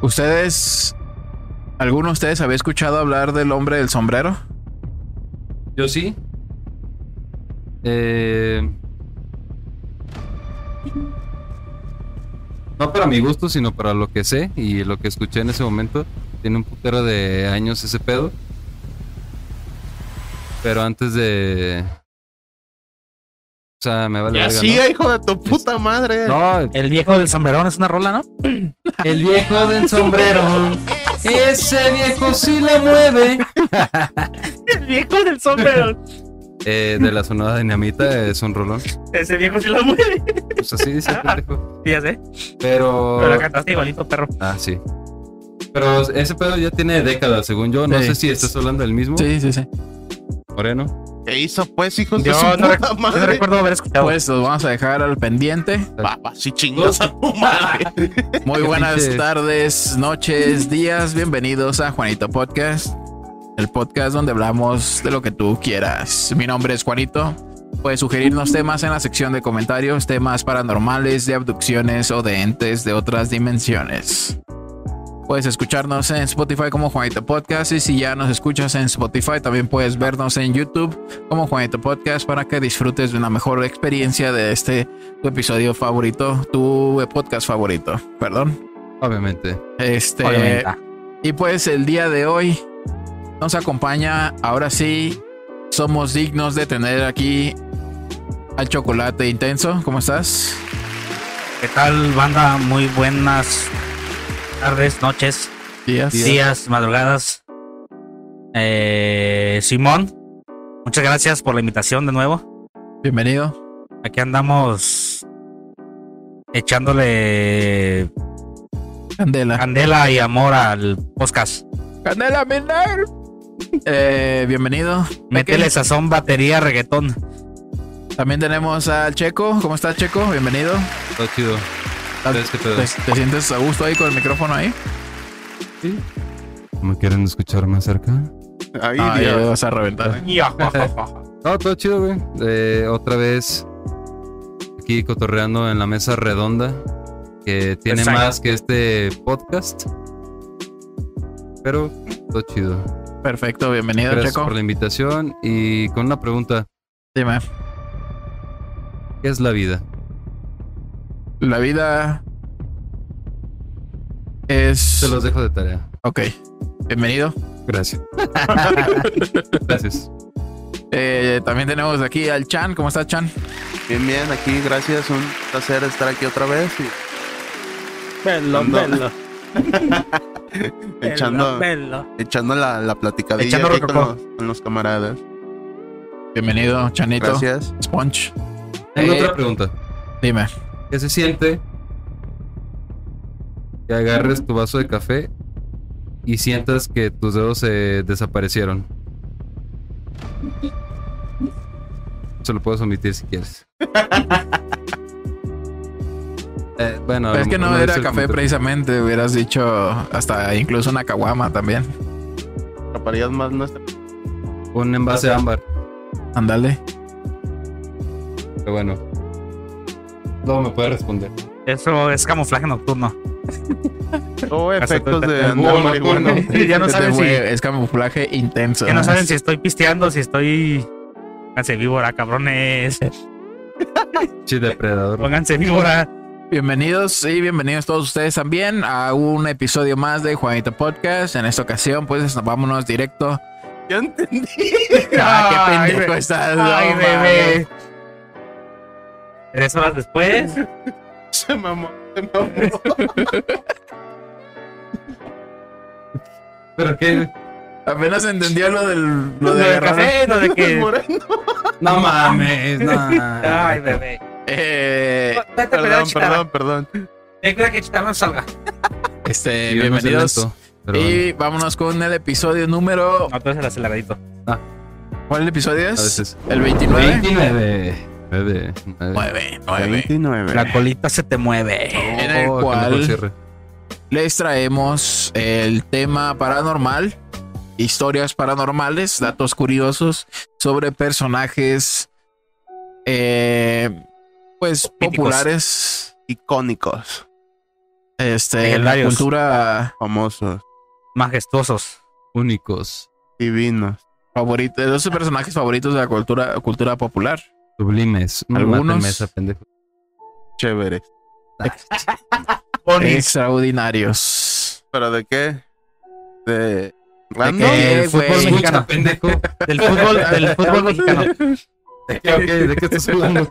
¿Ustedes, alguno de ustedes había escuchado hablar del hombre del sombrero? Yo sí. Eh, no para mi gusto, sino para lo que sé y lo que escuché en ese momento. Tiene un putero de años ese pedo. Pero antes de. O sea, me vale ¿no? hijo de tu puta madre. No, El viejo del sombrerón es una rola, ¿no? el viejo del sombrero. Ese viejo sí le mueve. El viejo del sombrerón. Eh, de la sonora dinamita es un rolón. Ese viejo sí lo mueve. Pues así dice el pendejo. Sí, ya sé. Pero. Pero la cantaste igualito, perro. Ah, sí. Pero ese pedo ya tiene décadas, según yo. No Sí. sé si estás hablando del mismo. Sí, sí, sí. Moreno. ¿Qué hizo, pues, hijos de su no, rec- yo recuerdo haber escuchado. Pues los vamos a dejar al pendiente. Papá, sí chingas a tu madre. Muy buenas tardes, noches, días. Bienvenidos a Juanito Podcast, el podcast donde hablamos de lo que tú quieras. Mi nombre es Juanito. Puedes sugerirnos temas en la sección de comentarios, temas paranormales, de abducciones o de entes de otras dimensiones. Puedes escucharnos en Spotify como Juanito Podcast y si ya nos escuchas en Spotify también puedes vernos en YouTube como Juanito Podcast para que disfrutes de una mejor experiencia de este tu episodio favorito, tu podcast favorito, perdón. Obviamente. Este Obviamente. y pues el día de hoy nos acompaña, ahora sí, somos dignos de tener aquí al chocolate intenso. ¿Cómo estás? ¿Qué tal, banda? Muy buenas tardes, noches, Días. días, madrugadas. Eh, Simón, muchas gracias por la invitación de nuevo. Bienvenido. Aquí andamos echándole Candela. candela y amor al podcast. Candela Miller. Eh, bienvenido. Métele sazón, batería, reggaetón. También tenemos al Checo. ¿Cómo estás, Checo? Bienvenido. Todo chido. ¿Te, te sientes a gusto ahí con el micrófono ahí? ¿Me quieren escuchar más cerca? Ay, Ah, ya vas a reventar. No, todo chido, güey. Eh, otra vez aquí cotorreando en la mesa redonda que tiene Exacto. más que este podcast. Pero todo chido. Perfecto, bienvenido, Gracias Checo. por la invitación y con una pregunta. Dime. ¿Qué es la vida? La vida es. Se los dejo de tarea. Ok. Bienvenido. Gracias. Gracias. Eh, también tenemos aquí al Chan. ¿Cómo estás, Chan? Bien, bien, aquí, gracias. Un placer estar aquí otra vez. Y Pelo, No. pelo, echando, pelo. echando la, la platicadilla Echando aquí con los, con los camaradas. Bienvenido, Chanito. Gracias. Sponge. Tengo Eh, otra pregunta. Dime. ¿Qué se siente que agarres tu vaso de café y sientas que tus dedos se desaparecieron? Se lo puedes omitir si quieres. Eh, bueno, Pero es que no era café comentario. precisamente. Hubieras dicho hasta incluso una caguama también. Atraparías más nuestra. Un envase ámbar. Ándale. Pero bueno. Luego me puede responder. Eso es camuflaje nocturno. Oh, efectos de andar marihuana. nocturno. ya no saben si, Es camuflaje intenso. ya no saben si estoy pisteando, si estoy. Pónganse víbora, cabrones. Chi depredador. Pónganse víbora. Bienvenidos y bienvenidos todos ustedes también a un episodio más de Juanito Podcast. En esta ocasión, pues vámonos directo. Ya entendí. Ah, qué Ay, pendejo estás. Ay, bebé. Tres horas después. Se mamó, se mamó. ¿Pero qué? mames. Apenas entendió lo del lo Lo de del café, lo de que. No mames, no. Ay, bebé. Eh, Date Perdón, perdón, perdón. Ten cuidado que chitarra no salga. este, sé bienvenidos. lento, pero bueno, Y vámonos con el episodio número. No, tú eres el aceleradito. ¿Cuál episodio a es? veces. El 29. 29. 9. 9, 9. 29. La colita se te mueve. En el Oh, cual les traemos el tema paranormal, historias paranormales, datos curiosos sobre personajes, eh, pues Míticos. populares, Icónicos. Este, la Legendarios. cultura Famosos, Majestuosos. Únicos, divinos. favorita, de esos personajes favoritos de la cultura, cultura popular. Sublimes. No, Algunos- esa. Chéveres. Extraordinarios. ¿Pero de qué? ¿De random? qué? El fútbol mexicano, pendejo. Del fútbol, del fútbol mexicano. ¿De qué? ¿De qué estás hablando?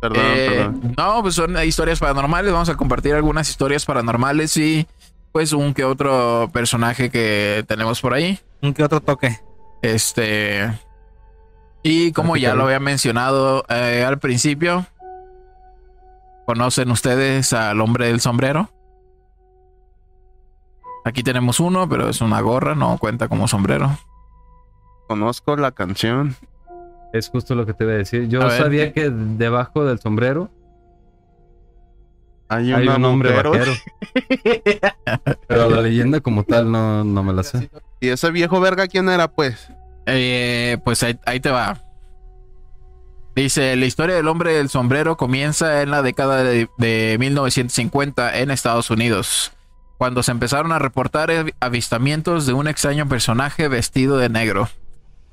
Perdón, Eh, perdón. no, pues son historias paranormales. Vamos a compartir algunas historias paranormales y pues un que otro personaje que tenemos por ahí. Un que otro toque. Este. Y como ya lo había mencionado eh, al principio, ¿conocen ustedes al hombre del sombrero? Aquí tenemos uno, pero es una gorra, no cuenta como sombrero. Conozco la canción. Es justo lo que te iba a decir. Yo A ver. sabía que debajo del sombrero Hay, un hombre vaquero. Pero la leyenda como tal no, no me la sé. ¿Y ese viejo verga quién era, pues? Eh, pues ahí, ahí te va. Dice, la historia del hombre del sombrero comienza en la década de, de 1950 en Estados Unidos, cuando se empezaron a reportar avi- avistamientos de un extraño personaje vestido de negro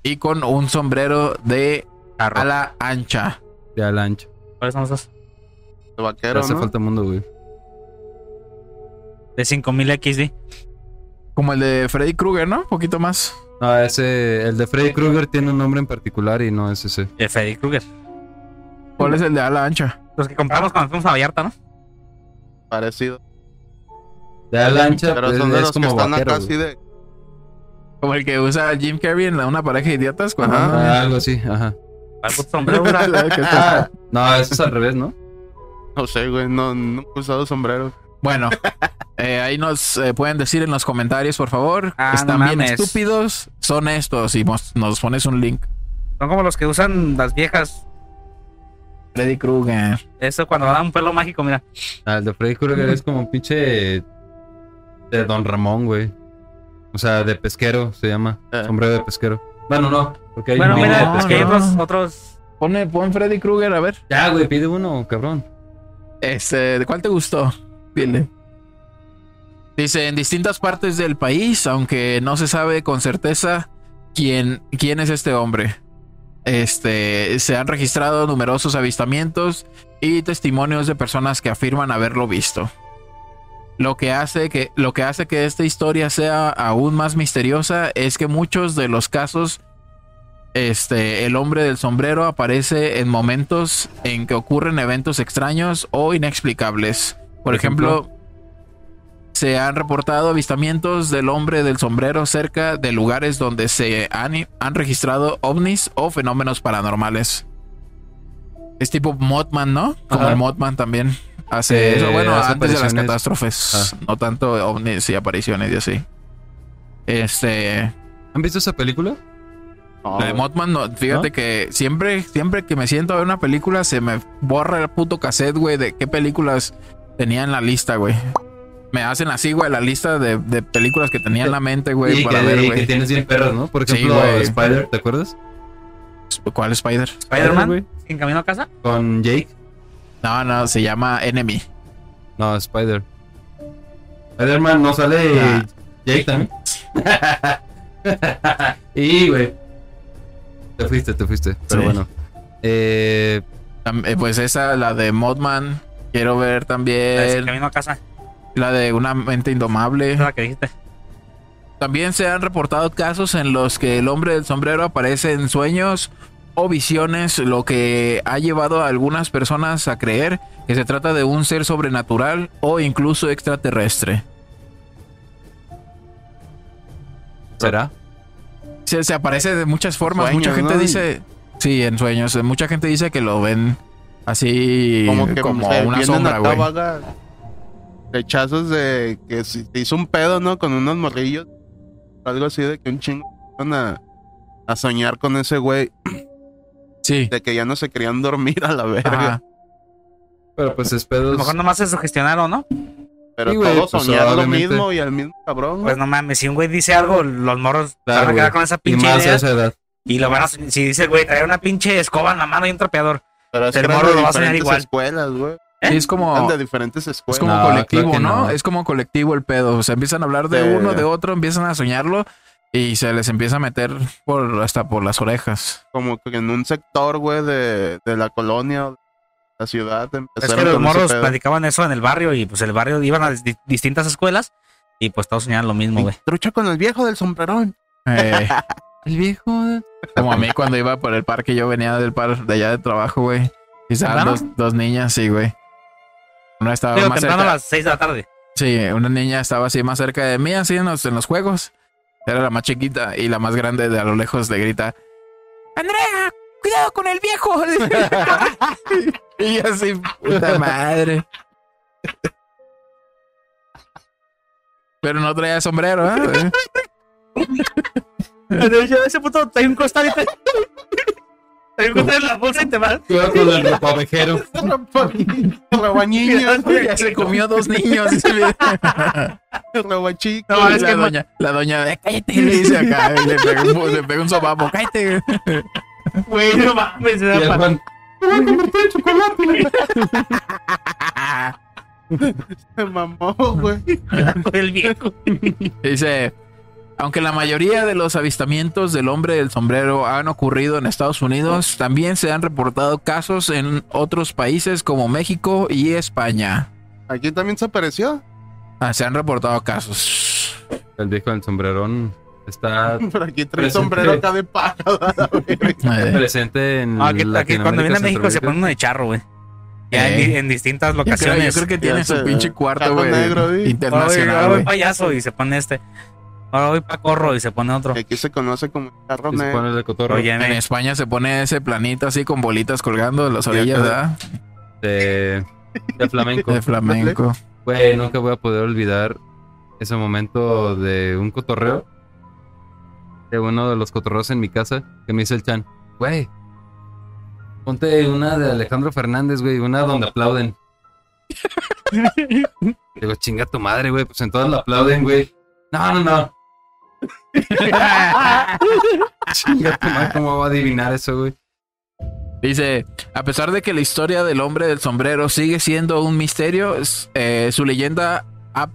y con un sombrero de Carro. ala ancha. De al ancho. ¿Cuáles son esos? De vaquero, hace ¿no? falta mundo, güey. De 5000 XD. Como el de Freddy Krueger, ¿no? Un poquito más. No, ese, el de Freddy Krueger tiene un nombre en particular y no es ese. De Freddy Krueger. ¿Cuál es el de ala ancha? Los que compramos cuando fuimos a Vallarta, ¿no? Parecido. De al ancha Pero pues, son de es los que como están vaquero. acá así de... Como el que usa Jim Carrey en la- una pareja de idiotas cuando Ajá. Ah, algo así, ajá. Al puto sombrero. Que Ah, no, eso es al revés, ¿no? No sé, güey. No, no he usado sombrero. Bueno, eh, ahí nos eh, pueden decir en los comentarios, por favor. Ah, no ¿Están bien mames. estúpidos? Son estos y mos- nos pones un link. Son como los que usan las viejas. Freddy Krueger. Eso cuando dan un pelo mágico, mira. Ah, el de Freddy Krueger es como un pinche de Don Ramón, güey. O sea, de pesquero se llama. Eh. Sombrero de pesquero. Bueno, no, porque hay Bueno, un mira, de es que hay pesquero. otros, otros. Pone, pon Freddy Krueger, a ver. Ya, güey, pide uno, cabrón. Este, ¿de cuál te gustó? Dice, en distintas partes del país, aunque no se sabe con certeza quién, quién es este hombre. Este, se han registrado numerosos avistamientos y testimonios de personas que afirman haberlo visto. Lo que hace que, lo que, hace que esta historia sea aún más misteriosa es que muchos de los casos, este, el hombre del sombrero aparece en momentos en que ocurren eventos extraños o inexplicables. Por, Por ejemplo, ejemplo. se han reportado avistamientos del hombre del sombrero cerca de lugares donde se han, han registrado ovnis o fenómenos paranormales. Es tipo Mothman, ¿no? Como Ajá. el Mothman también hace Eh, eso. Bueno, antes de las catástrofes, no tanto ovnis y apariciones y así. Este, ¿Han visto esa película? No, la de Mothman, no, fíjate ¿No? que siempre, siempre que me siento a ver una película, se me borra el puto cassette, güey, de qué películas tenía en la lista, güey. Me hacen así, güey, la lista de, de películas que tenía en la mente, güey, y para que, ver, y que güey. tienes bien perros, ¿no? Por Sí, ejemplo. Spider, ¿te acuerdas? ¿Cuál Spider? Spider-Man. güey. En camino a casa. Con Jake. No, no, se llama Enemy. No, Spider. Spider-Man no sale Ah. Jake también. y, güey. Te fuiste, te fuiste. Pero Sí. bueno. Eh, eh, Pues esa, la de Mothman. Quiero ver La de En también camino a casa. la de Una mente indomable. Es la que dijiste. También se han reportado casos en los que el hombre del sombrero aparece en sueños o visiones, lo que ha llevado a algunas personas a creer que se trata de un ser sobrenatural o incluso extraterrestre. ¿Será? Se, se aparece de muchas formas. Sueños, mucha gente ¿no? dice, sí, en sueños. Mucha gente dice que lo ven así como como, que se una sombra, güey. rechazos de que se se hizo un pedo, ¿no? Con unos morrillos. Algo así de que un chingo van a, a soñar con ese güey. Sí. De que ya no se querían dormir a la verga. Ajá. Pero pues es A pedos. lo mejor nomás se sugestionaron, ¿no? Pero Sí, güey, todos pues, soñar lo mismo y al mismo cabrón. Pues no mames, si un güey dice algo, los morros Claro, van a quedar con esa Y pinche más a idea. esa edad. Y lo van a, si dice, güey, trae una pinche escoba en la mano y un trapeador. Pero es el morro lo va a soñar igual. escuelas, güey. Sí, es como, de diferentes es escuelas. como No, colectivo, ¿no? no. Es como colectivo el pedo. O sea, empiezan a hablar de Sí. uno, de otro, empiezan a soñarlo y se les empieza a meter por hasta por las orejas. Como que en un sector, güey, de, de la colonia o de la ciudad. Es que los morros platicaban eso en el barrio y pues el barrio iban a di- distintas escuelas y pues todos soñaban lo mismo, güey. Trucha con el viejo del sombrerón. Eh, El viejo. como a mí cuando iba por el parque, yo venía del par de allá de trabajo, güey. Y estaban dos, dos niñas, sí, güey. Una estaba Digo, más temprano a cerca. las 6 de la tarde. Sí, una niña estaba así más cerca de mí, así en los, en los juegos. Era la más chiquita y la más grande de a lo lejos le grita: ¡Andrea! ¡Cuidado con el viejo! y yo así, puta madre. Pero no traía sombrero, ¿eh? Yo, ese puto, hay un costal y te... Hay un costal en la bolsa y te vas. Cuidado con el ropavejero. Rebañillos, ya se comió dos niños. rebachico. No, es la, que doña, la doña de cállate, le dice acá, y le pega un, le pega un sopapo, cállate. Güey, no mames. se da el pa- Juan, Se mamó, güey. el viejo. Dice, aunque la mayoría de los avistamientos del hombre del sombrero han ocurrido en Estados Unidos, también se han reportado casos en otros países como México y España. Aquí también se apareció. Ah, se han reportado casos. el viejo del sombrerón está Por aquí trae sombrero acá de paja. Eh, presente en Ah, Aquí, aquí cuando viene a México se pone uno de charro, güey. Ya en, Eh. en distintas yo, creo, locaciones. yo creo que tiene su sé, pinche cuarto, güey. Internacional, güey. payaso y se pone este. Ahora voy pa' corro y se pone otro. Aquí se conoce como Y se pone el de cotorro. Oye, En España se pone ese planito así con bolitas colgando de las orillas. ¿verdad? de, de flamenco. De flamenco. Güey, nunca voy a poder olvidar ese momento de un cotorreo. De uno de los cotorreos en mi casa que me dice el Chan. Güey, ponte una de Alejandro Fernández, güey, una donde aplauden. Digo, chinga tu madre, güey, pues en todas la aplauden, güey. No, no, no. ¿Cómo va a adivinar eso, güey? Dice, a pesar de que la historia del hombre del sombrero sigue siendo un misterio, eh, su leyenda ha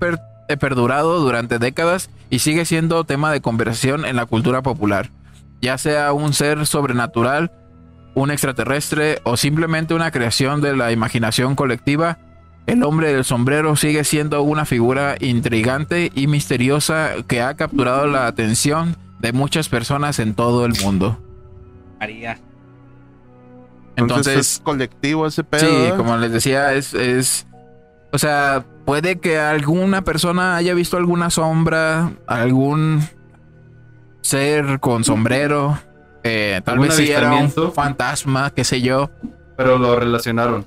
eh, perdurado durante décadas y sigue siendo tema de conversación en la cultura popular. Ya sea un ser sobrenatural, un extraterrestre o simplemente una creación de la imaginación colectiva, el hombre del sombrero sigue siendo una figura intrigante y misteriosa que ha capturado la atención de muchas personas en todo el mundo. María. Entonces, Entonces, es colectivo ese pedo. Sí, como les decía, es, es. O sea, puede que alguna persona haya visto alguna sombra, algún ser con sombrero. eh, tal ¿Algún vez sí era un fantasma, qué sé yo. Pero lo relacionaron.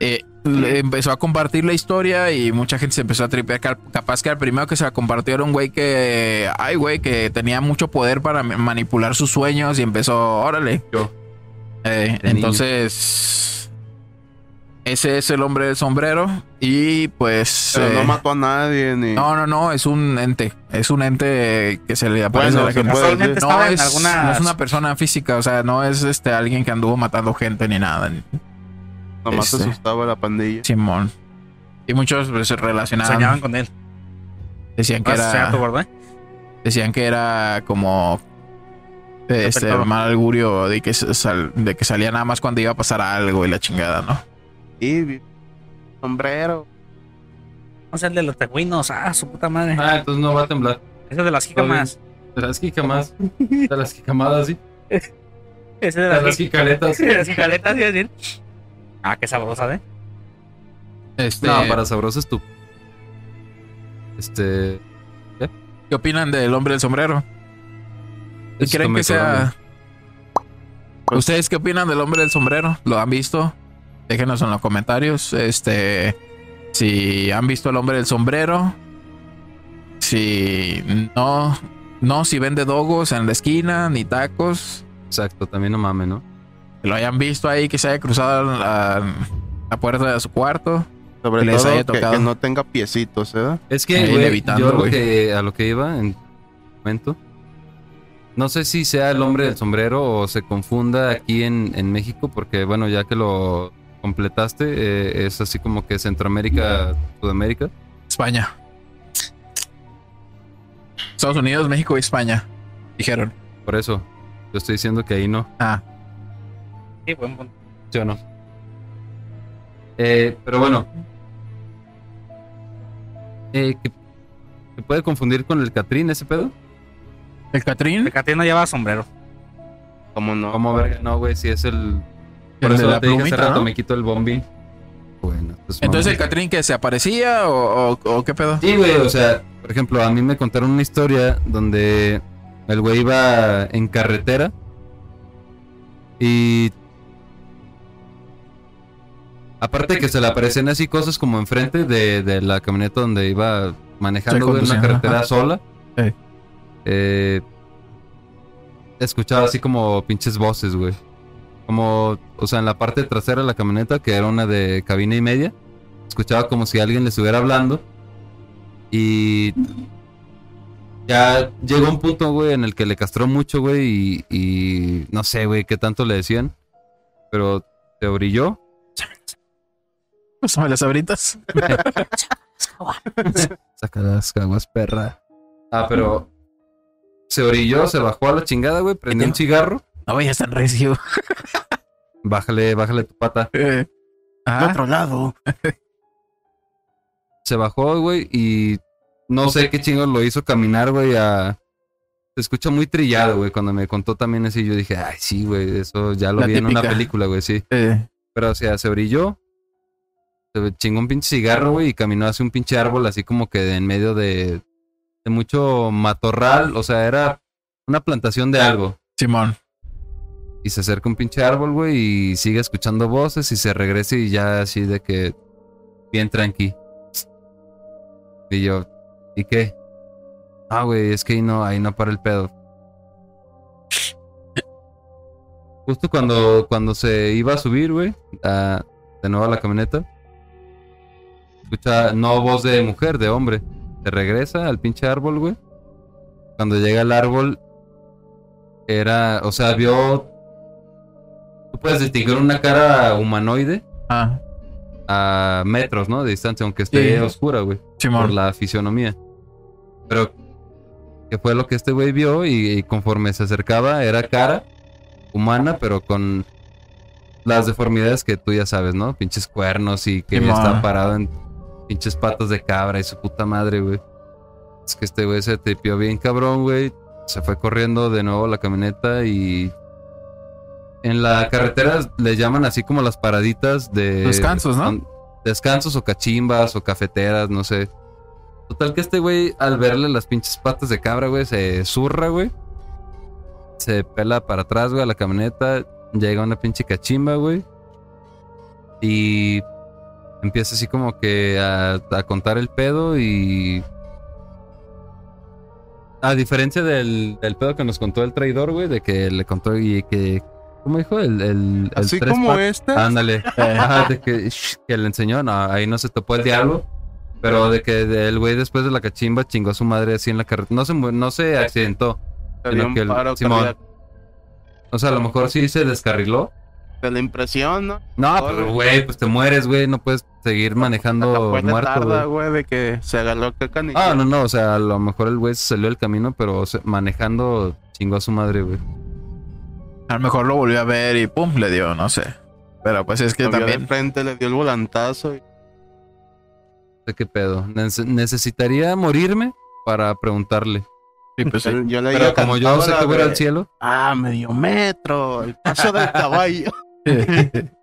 Eh, empezó a compartir la historia y mucha gente se empezó a tripear. Cap- Capaz que al primero que se la compartió era un güey que. Ay, güey, que tenía mucho poder para ma- manipular sus sueños y empezó, órale. Yo. Eh, niño. entonces, ese es el hombre del sombrero y pues... Pero eh, no mató a nadie ni. no, no, no, es un ente. Es un ente que se le aparece Bueno, a la gente. puede. No es, algunas... no es una persona física, o sea, no es este alguien que anduvo matando gente ni nada. ni- Nomás este. asustaba a la pandilla. Simón. Y muchos pues, se relacionaban. Soñaban con él. Decían que ¿Vas a soñar tu era, decían que era como este mal augurio de que, sal- de que salía nada más cuando iba a pasar algo y la chingada, ¿no? Y vi- sombrero. O sea, el de los tejuinos. Ah, su puta madre. Ah, entonces no va a temblar. Ese de las jícamas. De las quicamas. De las quicamadas, sí. Ese de De las las quicaletas. de las jicaletas, a decir. Ah, qué sabrosa, ¿eh? Este, No, para sabrosos tú. Este. ¿Qué opinan del hombre del sombrero? ¿Y es creen que sea... Colombia. Pues- ¿Ustedes qué opinan del hombre del sombrero? ¿Lo han visto? Déjenos en los comentarios. Este, si han visto el hombre del sombrero. Si no, no, si vende dogos en la esquina, ni tacos. Exacto, también no mames, ¿no? Que lo hayan visto ahí, que se haya cruzado la, la puerta de su cuarto. Sobre Que les todo haya que, tocado. que no tenga piecitos, ¿eh? Es que, Ahí güey, levitando, yo lo güey. que, a lo que iba en momento. No sé si sea el hombre del sombrero o se confunda aquí en, en México, porque bueno, ya que lo completaste, eh, es así como que Centroamérica, Sudamérica. España. Estados Unidos, México y España. Dijeron. Por eso, yo estoy diciendo que ahí no. Ah, Sí, buen punto. ¿Sí o no? Eh, pero bueno. Eh, ¿qué- ¿Se puede confundir con el Catrín ese pedo? el Catrín. El Catrín no lleva sombrero. ¿Cómo no? ¿Cómo verga? No, güey, si es el. Por El de eso la te dije hace rato, ¿no? me quito el bombín. Bueno, pues Entonces el. Catrín que se aparecía o, o- o qué pedo. Sí, güey, o sea, por ejemplo, a mí me contaron una historia donde el güey iba en carretera y. Aparte que se le aparecían así cosas como enfrente de, de la camioneta donde iba manejando en una carretera ajá. sola. Eh, escuchaba así como pinches voces, güey. Como, o sea, en la parte trasera de la camioneta, que era una de cabina y media, escuchaba como si alguien le estuviera hablando. Y ya llegó un punto, güey, en el que le castró mucho, güey, y, y no sé, güey, qué tanto le decían. Pero se orilló. Pásame las abritas. Saca las caguas, perra. Ah, pero se orilló, se bajó a la chingada, güey, prendió un cigarro. No vayas tan recio. Bájale, bájale tu pata. Eh, De ah, otro lado. Se bajó, güey, y no sé qué chingos lo hizo caminar, güey, a... Se escucha muy trillado, güey. Cuando me contó también así, yo dije, ay, sí, güey, eso ya lo La vi en una película, güey, sí. eh, Pero, o sea, se brilló. Se chingó un pinche cigarro, güey, y caminó hacia un pinche árbol, así como que de- en medio de, de mucho matorral. O sea, era una plantación de algo. Simón. Y se acerca un pinche árbol, güey, y sigue escuchando voces y se regresa y ya así de que bien tranqui. Y yo, ¿y qué? Ah, güey, es que ahí no, ahí no para el pedo. Justo cuando, cuando se iba a subir, güey, de nuevo a la camioneta, escucha, no voz de mujer, de hombre. Se regresa al pinche árbol, güey. Cuando llega al árbol, era, o sea, vio. Tú puedes distinguir una cara humanoide Ah, a metros, ¿no? De distancia, aunque esté Sí. oscura, güey por la fisionomía. Pero que fue lo que este güey vio y, y conforme se acercaba era cara humana, pero con las deformidades que tú ya sabes, ¿no? Pinches cuernos y que Simón. está parado en pinches patas de cabra y su puta madre, güey. Es que este güey se tripió bien cabrón, güey. Se fue corriendo de nuevo a la camioneta y en la carretera le llaman así como las paraditas de Descansos, ¿no? Descansos o cachimbas o cafeteras, no sé. Total que este güey, al verle las pinches patas de cabra, güey, se zurra, güey. Se pela para atrás, güey, a la camioneta. Llega una pinche cachimba, güey. Y empieza así como que a, a contar el pedo y... A diferencia del, del pedo que nos contó el traidor, güey, de que le contó y que... ¿Cómo dijo? El, el, el Así tres como esta. Ándale. Ajá, de que, shh, que le enseñó, no, ahí no se topó el diablo. Pero de que el güey después de la cachimba chingó a su madre así en la carretera. No se, no se accidentó. sino que el- Simón. O sea, a lo mejor sí se descarriló. De la impresión, ¿no? No, pero güey, pues te mueres, güey. No puedes seguir manejando muerto, tarda, güey. de que se agarró que canilla. Ah, no, no. O sea, a lo mejor el güey se salió del camino, pero se- manejando chingó a su madre, güey. A lo mejor lo volvió a ver y pum, le dio, no sé. Pero pues es que Lo vio de también. frente, le dio el volantazo. y- qué pedo. Nece- necesitaría morirme para preguntarle. Sí, pues sí. Yo le Pero como yo sé que voy al cielo. Ah, medio metro. El paso del caballo.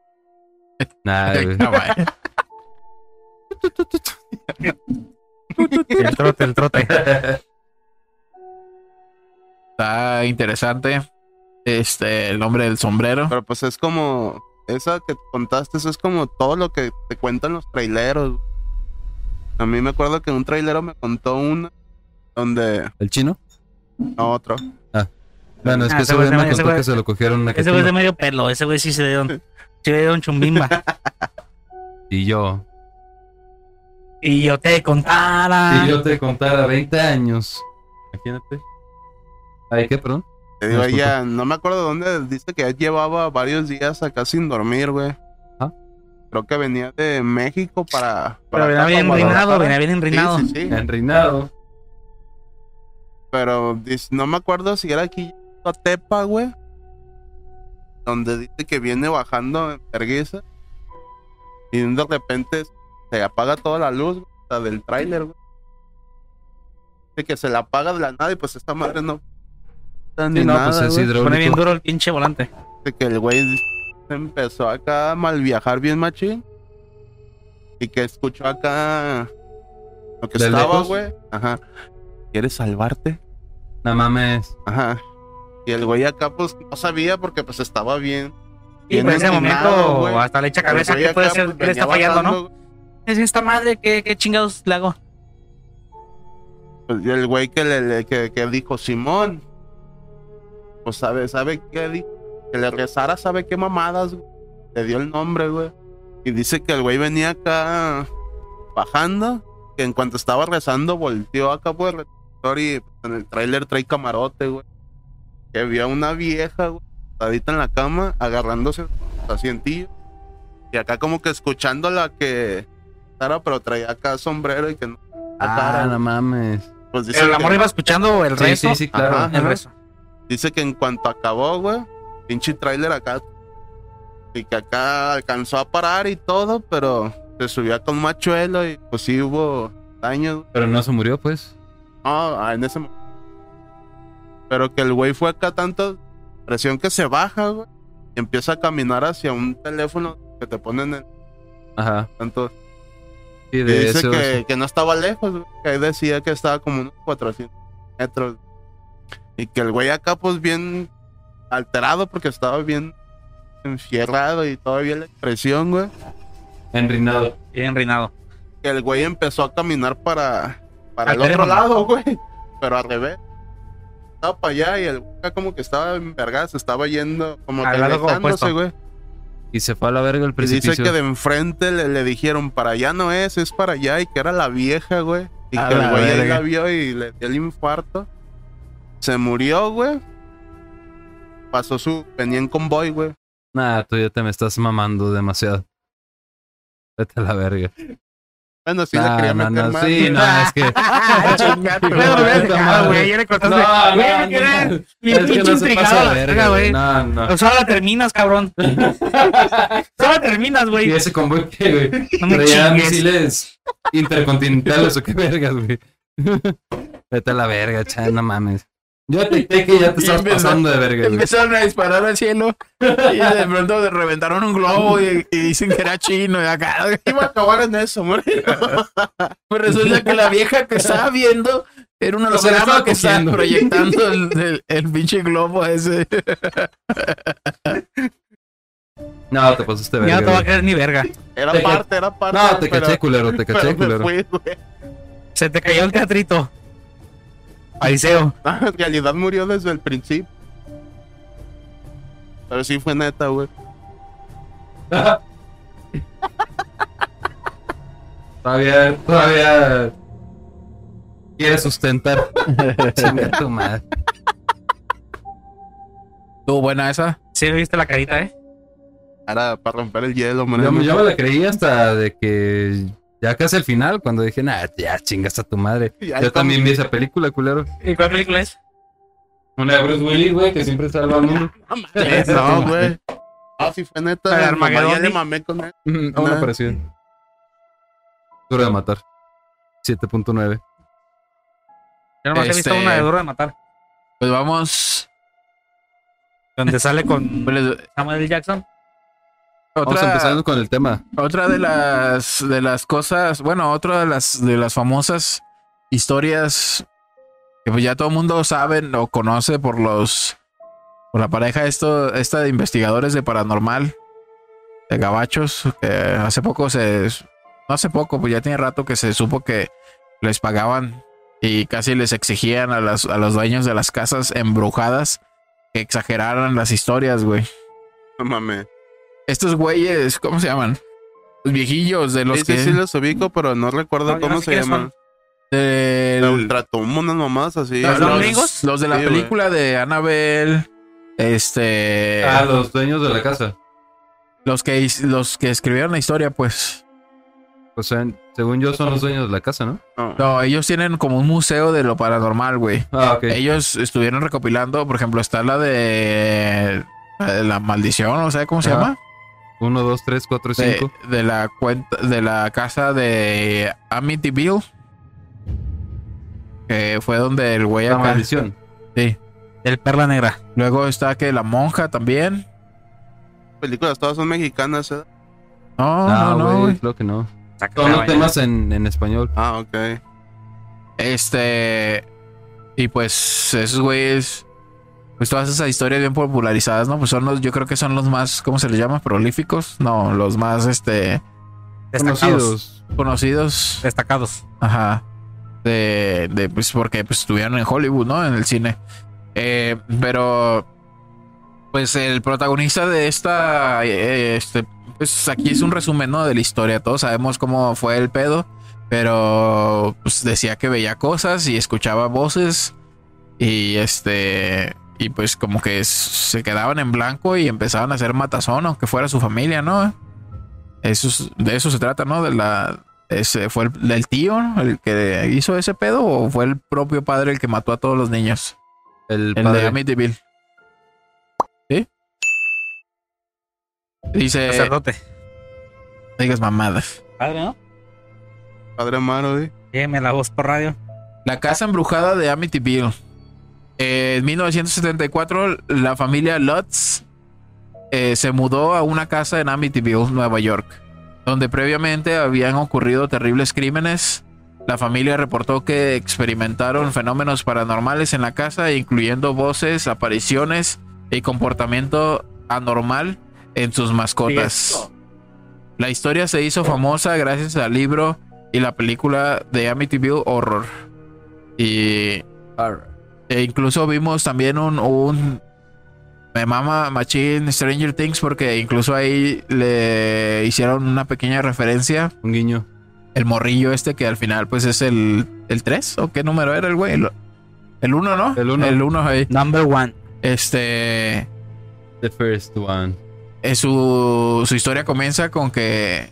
El trote, el trote. Está interesante. Este, el hombre del sombrero. Pero pues es como. Esa que contaste, eso es como todo lo que te cuentan los traileros. A mí me acuerdo que un trailero me contó una. Donde. ¿El chino? No, otro. Bueno, es Ah, que ese ese güey me contó güey- que se lo cogieron una Ese güey es de medio pelo. Ese güey sí se dio, sí un chumbimba. Y yo. y yo te contara. Si yo te contara 20 años. Imagínate. Ay, ¿qué, perdón? Te digo, ella, no me acuerdo dónde dice que ya llevaba varios días acá sin dormir, güey. Ajá. creo que venía de México para. Pero para venía acá, bien Guadalajara. venía bien enrinado. Sí, sí, sí. En reinado. Pero dice- no me acuerdo si era aquí a Tepa, güey. Donde dice que viene bajando en vergüenza. Y de repente se apaga toda la luz güey, la del tráiler, güey. Dice que se la apaga de la nada y pues esta madre no. Ni Sí, no, nada, pues es. Pone bien duro el pinche volante. Dice que el güey se empezó acá a mal viajar bien machín. Y que escuchó acá lo que ¿De estaba, güey. Ajá. ¿Quieres salvarte? No mames. Ajá. Y el güey acá pues no sabía porque pues estaba bien. Y bien en ese momento güey. hasta le echa cabeza que puede acá, ser pues, que le está fallando, ¿no? bajando. Es esta madre, ¿qué, qué chingados le hago? Pues, el güey que le, le- que, que dijo Simón. Pues sabe, sabe qué. Que le rezara, sabe qué mamadas, güey. Le dio el nombre, güey. Y dice que el güey venía acá bajando. Que en cuanto estaba rezando, volteó acá por el y pues, en el tráiler trae camarote, güey. Que vio a una vieja, güey, sentadita en la cama, agarrándose su asientillo. Y acá como que escuchándola que Sara, pero traía acá sombrero y que no. la cara, Ah, no mames. Pues dice el que- amor iba escuchando el Sí, resto. sí, sí, claro. Ajá. El resto. Dice que en cuanto acabó, güey, pinche trailer acá. Y que acá alcanzó a parar y todo, pero se subió con un machuelo y pues sí hubo daños. Pero no se murió, pues. No, ah, en ese momento. Pero que el güey fue acá tanto presión que se baja, güey. Y empieza a caminar hacia un teléfono que te ponen en Ajá. tanto. Y de dice eso. que, que no estaba lejos, güey, que ahí decía que estaba como unos 400 metros. Y que el güey acá, pues bien alterado porque estaba bien enfierrado y todavía la presión, güey. En reinado. Bien reinado. Que el güey empezó a caminar para, para Al el otro lado, güey. Pero al revés. Estaba para allá y el acá como que estaba envergado, se estaba yendo como Al que lado alejándose, opuesto. güey. Y se fue a la verga el Y precipicio. dice que de enfrente le, le dijeron, para allá no es, es para allá, y que era la vieja, güey. Y A que el la güey verga. la vio y le dio el infarto. Se murió, güey. Pasó su... Venía en convoy, güey. Nah, tú ya te me estás mamando demasiado. Vete a la verga. Bueno, sí Nah, le quería no, meter no, más. sí, no, es que. Pero, No, güey, ya le cortaste. No, no, Güey, no, me quedé no. bien Es que pinche intrigado la. No, no. O sea, la terminas, cabrón. Solo la terminas, ¿Y güey. ese convoy qué, güey? No me ¿Traía chingues. misiles intercontinentales o qué vergas, güey? Vete a la verga, chan, no mames. Yo te dije que ya te estás empezó- pasando de verga, güey. Empezaron a disparar al cielo y de pronto reventaron un globo y, y dicen que era chino y acá. Iba a acabar en eso, güey. Pues resulta que la vieja que estaba viendo era un holograma que estaba cogiendo. proyectando el, el, el pinche globo ese. No, te pasaste de Ya no verga. te va a creer ni verga. Era Te parte, era parte. No, te pero- caché, culero, te caché, culero. fui. Se te cayó el teatrito. Paiseo. No, en realidad murió desde el principio. Pero sí fue neta, güey. Todavía, todavía. Quieres sustentar. Chinga tu madre. Estuvo buena esa. Sí, viste la carita, ¿eh? Era para romper el hielo, man. Yo, yo me la creí hasta de que ya casi al final, cuando dije, nah, ya chingas a tu madre. Yo también vi esa película, culero. ¿Y cuál película es? Una de Bruce Willis, güey, que siempre salva al mundo. No, güey. Ah, sí fue neta. Armagedón, Ya le ¿sí? mamé con él. Aún Nah. no parecida. Duro de matar. 7.9. Yo nomás he visto Este- una de Duro de Matar. Pues vamos. Donde sale con Samuel L. Jackson. Vamos Otra, empezando con el tema. otra de las de las cosas, bueno, otra de las de las famosas historias que pues ya todo el mundo sabe o conoce por los por la pareja esto esta de investigadores de paranormal de gabachos que hace poco se no hace poco, pues ya tiene rato que se supo que les pagaban y casi les exigían a, las, a los dueños de las casas embrujadas que exageraran las historias, güey. No mames. Estos güeyes, ¿cómo se llaman? Los viejillos de los Sí, que... sí, sí los ubico, pero no recuerdo No, cómo no sé se llaman. del- La Ultratumbo, unas mamás así. los, ¿Los Los- gringos? los de la Sí, película de Annabelle. Este. Ah, los dueños de la casa. Los que, los que escribieron la historia, pues. O sea, según yo son los dueños de la casa, ¿no? No. No, ellos tienen como un museo de lo paranormal, güey. Ah, ok. Ellos estuvieron recopilando, por ejemplo, está la de la, de la maldición, o sea, ¿cómo se Ajá. llama? Uno, dos, tres, cuatro, De, cinco. de la cuenta de la casa de Amityville. Que fue donde el güey La acá. maldición. Sí. Del Perla Negra. Luego está que la monja también. Películas todas son mexicanas, ¿eh? No, Ah, no, no, güey, güey. creo que no. Son los temas en, en español. Ah, ok. Este. Y pues esos güeyes. Pues todas esas historias bien popularizadas, ¿no? Pues son los, yo creo que son los más, ¿cómo se les llama? Prolíficos. No, los más, este, Destacados. Conocidos. conocidos. Destacados. Ajá. De, de, pues porque pues, estuvieron en Hollywood, ¿no? En el cine. Eh, pero, pues el protagonista de esta, eh, este, pues aquí es un resumen, ¿no? De la historia. Todos sabemos cómo fue el pedo, pero pues decía que veía cosas y escuchaba voces y este, y pues como que se quedaban en blanco y empezaban a hacer matazón, aunque fuera su familia, ¿no? Eso es- de eso se trata, ¿no? De la, ese fue el, del tío el que hizo ese pedo o fue el propio padre el que mató a todos los niños. El El de padre. Amityville. ¿Sí? Dice, Sacerdote. no digas mamadas. Padre, ¿no? Padre Amaro, güey. Dime la voz por radio. La casa embrujada de Amityville. En 1974, la familia Lutz eh, se mudó a una casa en Amityville, Nueva York, donde previamente habían ocurrido terribles crímenes. La familia reportó que experimentaron fenómenos paranormales en la casa, incluyendo voces, apariciones y comportamiento anormal en sus mascotas. La historia se hizo famosa gracias al libro y la película de Amityville Horror. Y e incluso vimos también un, un me mama Machine Stranger Things porque incluso ahí le hicieron una pequeña referencia. Un guiño. El morrillo este que al final pues es el, el 3 o qué número era el güey. El 1, ¿no? El uno. El 1 ahí. Number one. Este... The first one. eh, su, su historia comienza con que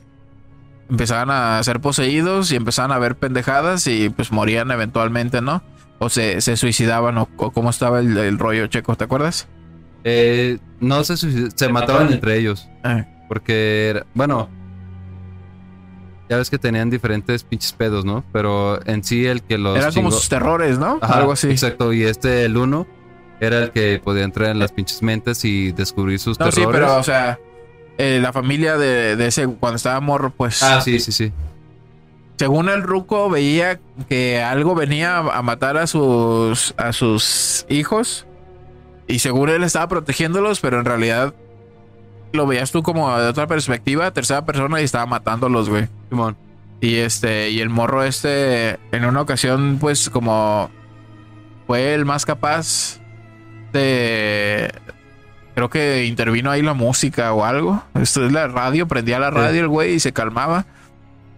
empezaban a ser poseídos y empezaban a ver pendejadas y pues morían eventualmente, ¿no? O se, se suicidaban o, o cómo estaba el, el rollo checo, ¿te acuerdas? Eh, no se suicid- se mataban entre ellos. Ah. Porque, era- bueno, ya ves que tenían diferentes pinches pedos, ¿no? Pero en sí el que los Eran como sus terrores, ¿no? Ajá, Algo así. Exacto, y este, el uno, era el que podía entrar en las pinches mentes y descubrir sus No, sí, terrores. pero o sea, eh, la familia de, de ese, cuando estaba morro, pues, Ah, sí, sí, sí. Según el ruco, veía que algo venía a matar a sus, a sus hijos. Y según él estaba protegiéndolos, pero en realidad lo veías tú como de otra perspectiva, tercera persona, y estaba matándolos, güey. Simón. Y este, y el morro este, en una ocasión, pues como fue el más capaz de. Creo que intervino ahí la música o algo. Esto es la radio, prendía la radio el güey y se calmaba.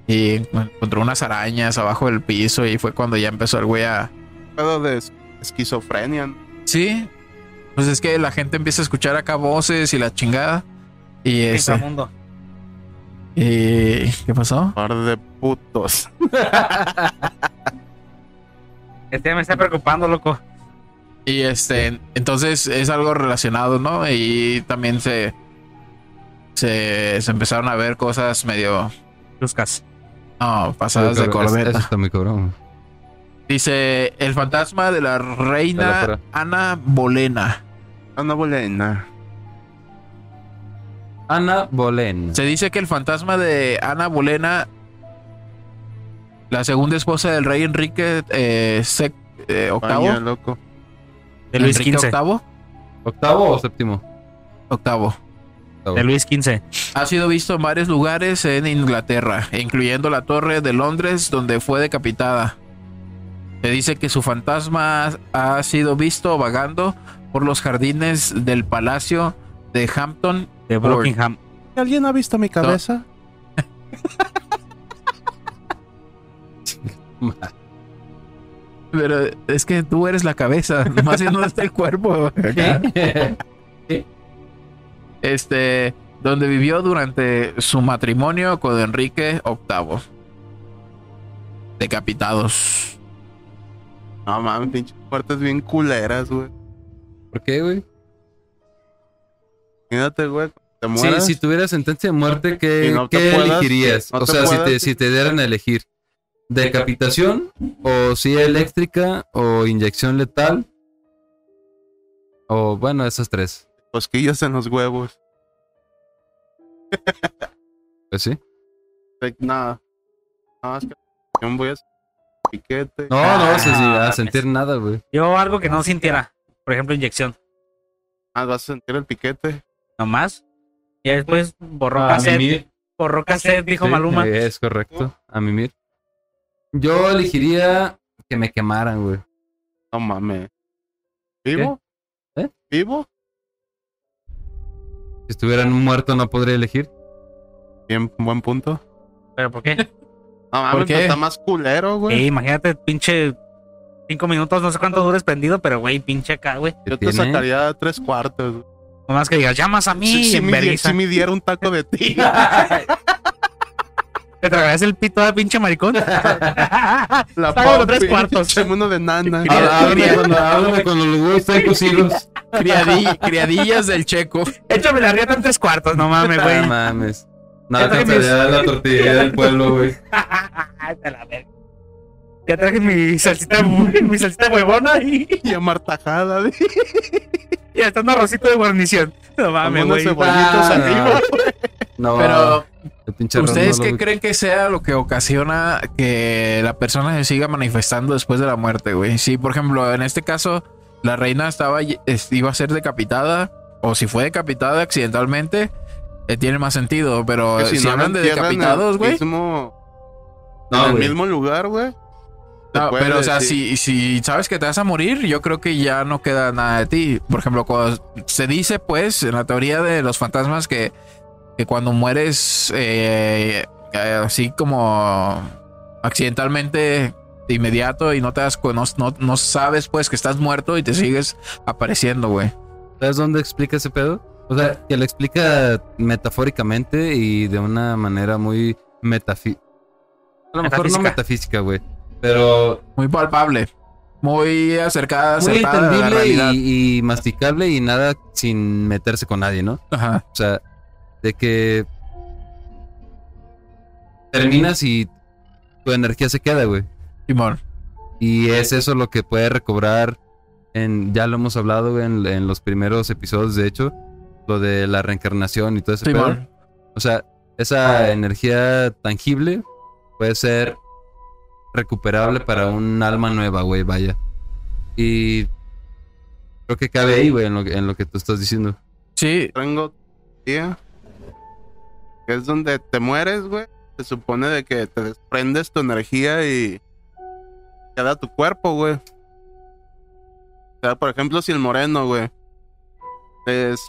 Y encontró unas arañas abajo del piso y fue cuando ya empezó el güey a. Pedo de es- esquizofrenia. Sí. Pues es que la gente empieza a escuchar acá voces y la chingada. Y. Inframundo. Y. ¿Qué pasó? Par de putos. Este me está preocupando, loco. Y este, entonces es algo relacionado, ¿no? Y también se, se, se empezaron a ver cosas medio, Buscas. No, pasadas de corbeta. Eso está muy cabrón. Dice, el fantasma de la De la reina. Ana Bolena. Ana Bolena. Ana Bolen. Se dice que el fantasma de Ana Bolena, la segunda esposa del rey Enrique eh, sec- eh, octavo, Vaya, loco. De Luis Enrique XV. octavo, ¿Octavo o séptimo? octavo. De Luis XV. Ha sido visto en varios lugares en Inglaterra, incluyendo la Torre de Londres, donde fue decapitada. Se dice que su fantasma ha sido visto vagando por los jardines del palacio de Hampton. De. Buckingham. ¿Alguien ha visto mi cabeza? Pero es que tú eres la cabeza, más bien no está el cuerpo. Este, donde vivió durante su matrimonio con Enrique VIII. Decapitados. No mames, pinches muertes bien culeras, güey. ¿Por qué, güey? Imagínate, güey. Te Sí, mueras. si tuvieras sentencia de muerte, ¿qué, Y no te qué puedas- elegirías? no o sea, si puedas- te, si te dieran a elegir decapitación o silla eléctrica o inyección letal o bueno, esas tres. Cosquillas en los huevos. Pues sí. De- Nada. No, es que yo voy a piquete. No, Ah, no, se sí, a sentir nada, güey. Yo algo que no sintiera. Por ejemplo, inyección. Ah, vas a sentir el piquete. Nomás. Y después borró A cassette. Borró cassette, dijo Sí, Maluma. Es correcto, a mimir. Yo elegiría que me quemaran, güey. No mames. ¿Vivo? ¿Eh? ¿Vivo? Si estuvieran muerto no podría elegir. Bien, buen punto. ¿Pero por qué? No mames, qué? está más culero, güey. Sí, imagínate, pinche. Cinco minutos, no sé cuánto dures prendido, pero güey, pinche acá, güey. Yo ¿Qué te tiene? sacaría tres cuartos. güey. Nomás que digas, llamas a mí. Si, si, en me, si me diera un taco de ti. ¿Te tragarías el pito de pinche maricón? La pompi, tres cuartos. echame uno de nana. Háblame, cuando los huevos están cocidos. Criadi- criadillas del checo. Échame la rieta en tres cuartos, no mames, No güey. mames. No Ya traje alcanzaría la tortilla del pueblo, güey. Ya traje mi salsita, mi salsita huevona y Y amartajada. de- ya está un arrocito de guarnición. No Con mames, unos güey. Ah, arriba. No, Pero, el ¿ustedes qué creen que sea lo que ocasiona que la persona se siga manifestando después de la muerte, güey? Si, por ejemplo, en este caso, la reina estaba, es- iba a ser decapitada, o si fue decapitada accidentalmente, eh, tiene más sentido. Pero Que si, no la hablan de decapitados, güey. mismo- No, en el mismo lugar, güey. No, puede pero, o sea, decir- si, si sabes que te vas a morir, yo creo que ya no queda nada de ti. Por ejemplo, cuando se dice, pues, en la teoría de los fantasmas, que, que cuando mueres eh, eh, así como accidentalmente de inmediato y no te das no, no, no sabes, pues, que estás muerto y te sigues apareciendo, güey. ¿Sabes dónde explica ese pedo? O sea, que lo explica metafóricamente y de una manera muy metafísica. A lo mejor no Metafísica. metafísica, güey. Pero Muy palpable. Muy acercada, muy acertada a la entendible realidad. y, y masticable y nada sin meterse con nadie, ¿no? Ajá. O sea, de que terminas y tu energía se queda, güey. Simón. Y es eso lo que puede recobrar en, ya lo hemos hablado güey, en, en los primeros episodios, de hecho, lo de la reencarnación y todo ese pedo. O sea, esa energía tangible puede ser recuperable para un alma nueva, güey, vaya. Y creo que cabe ahí, güey, en lo, que- en lo que tú estás diciendo. Sí, tengo tía que es donde te mueres, güey. Se supone de que te desprendes tu energía y queda tu cuerpo, güey. O sea, por ejemplo, si el moreno, güey,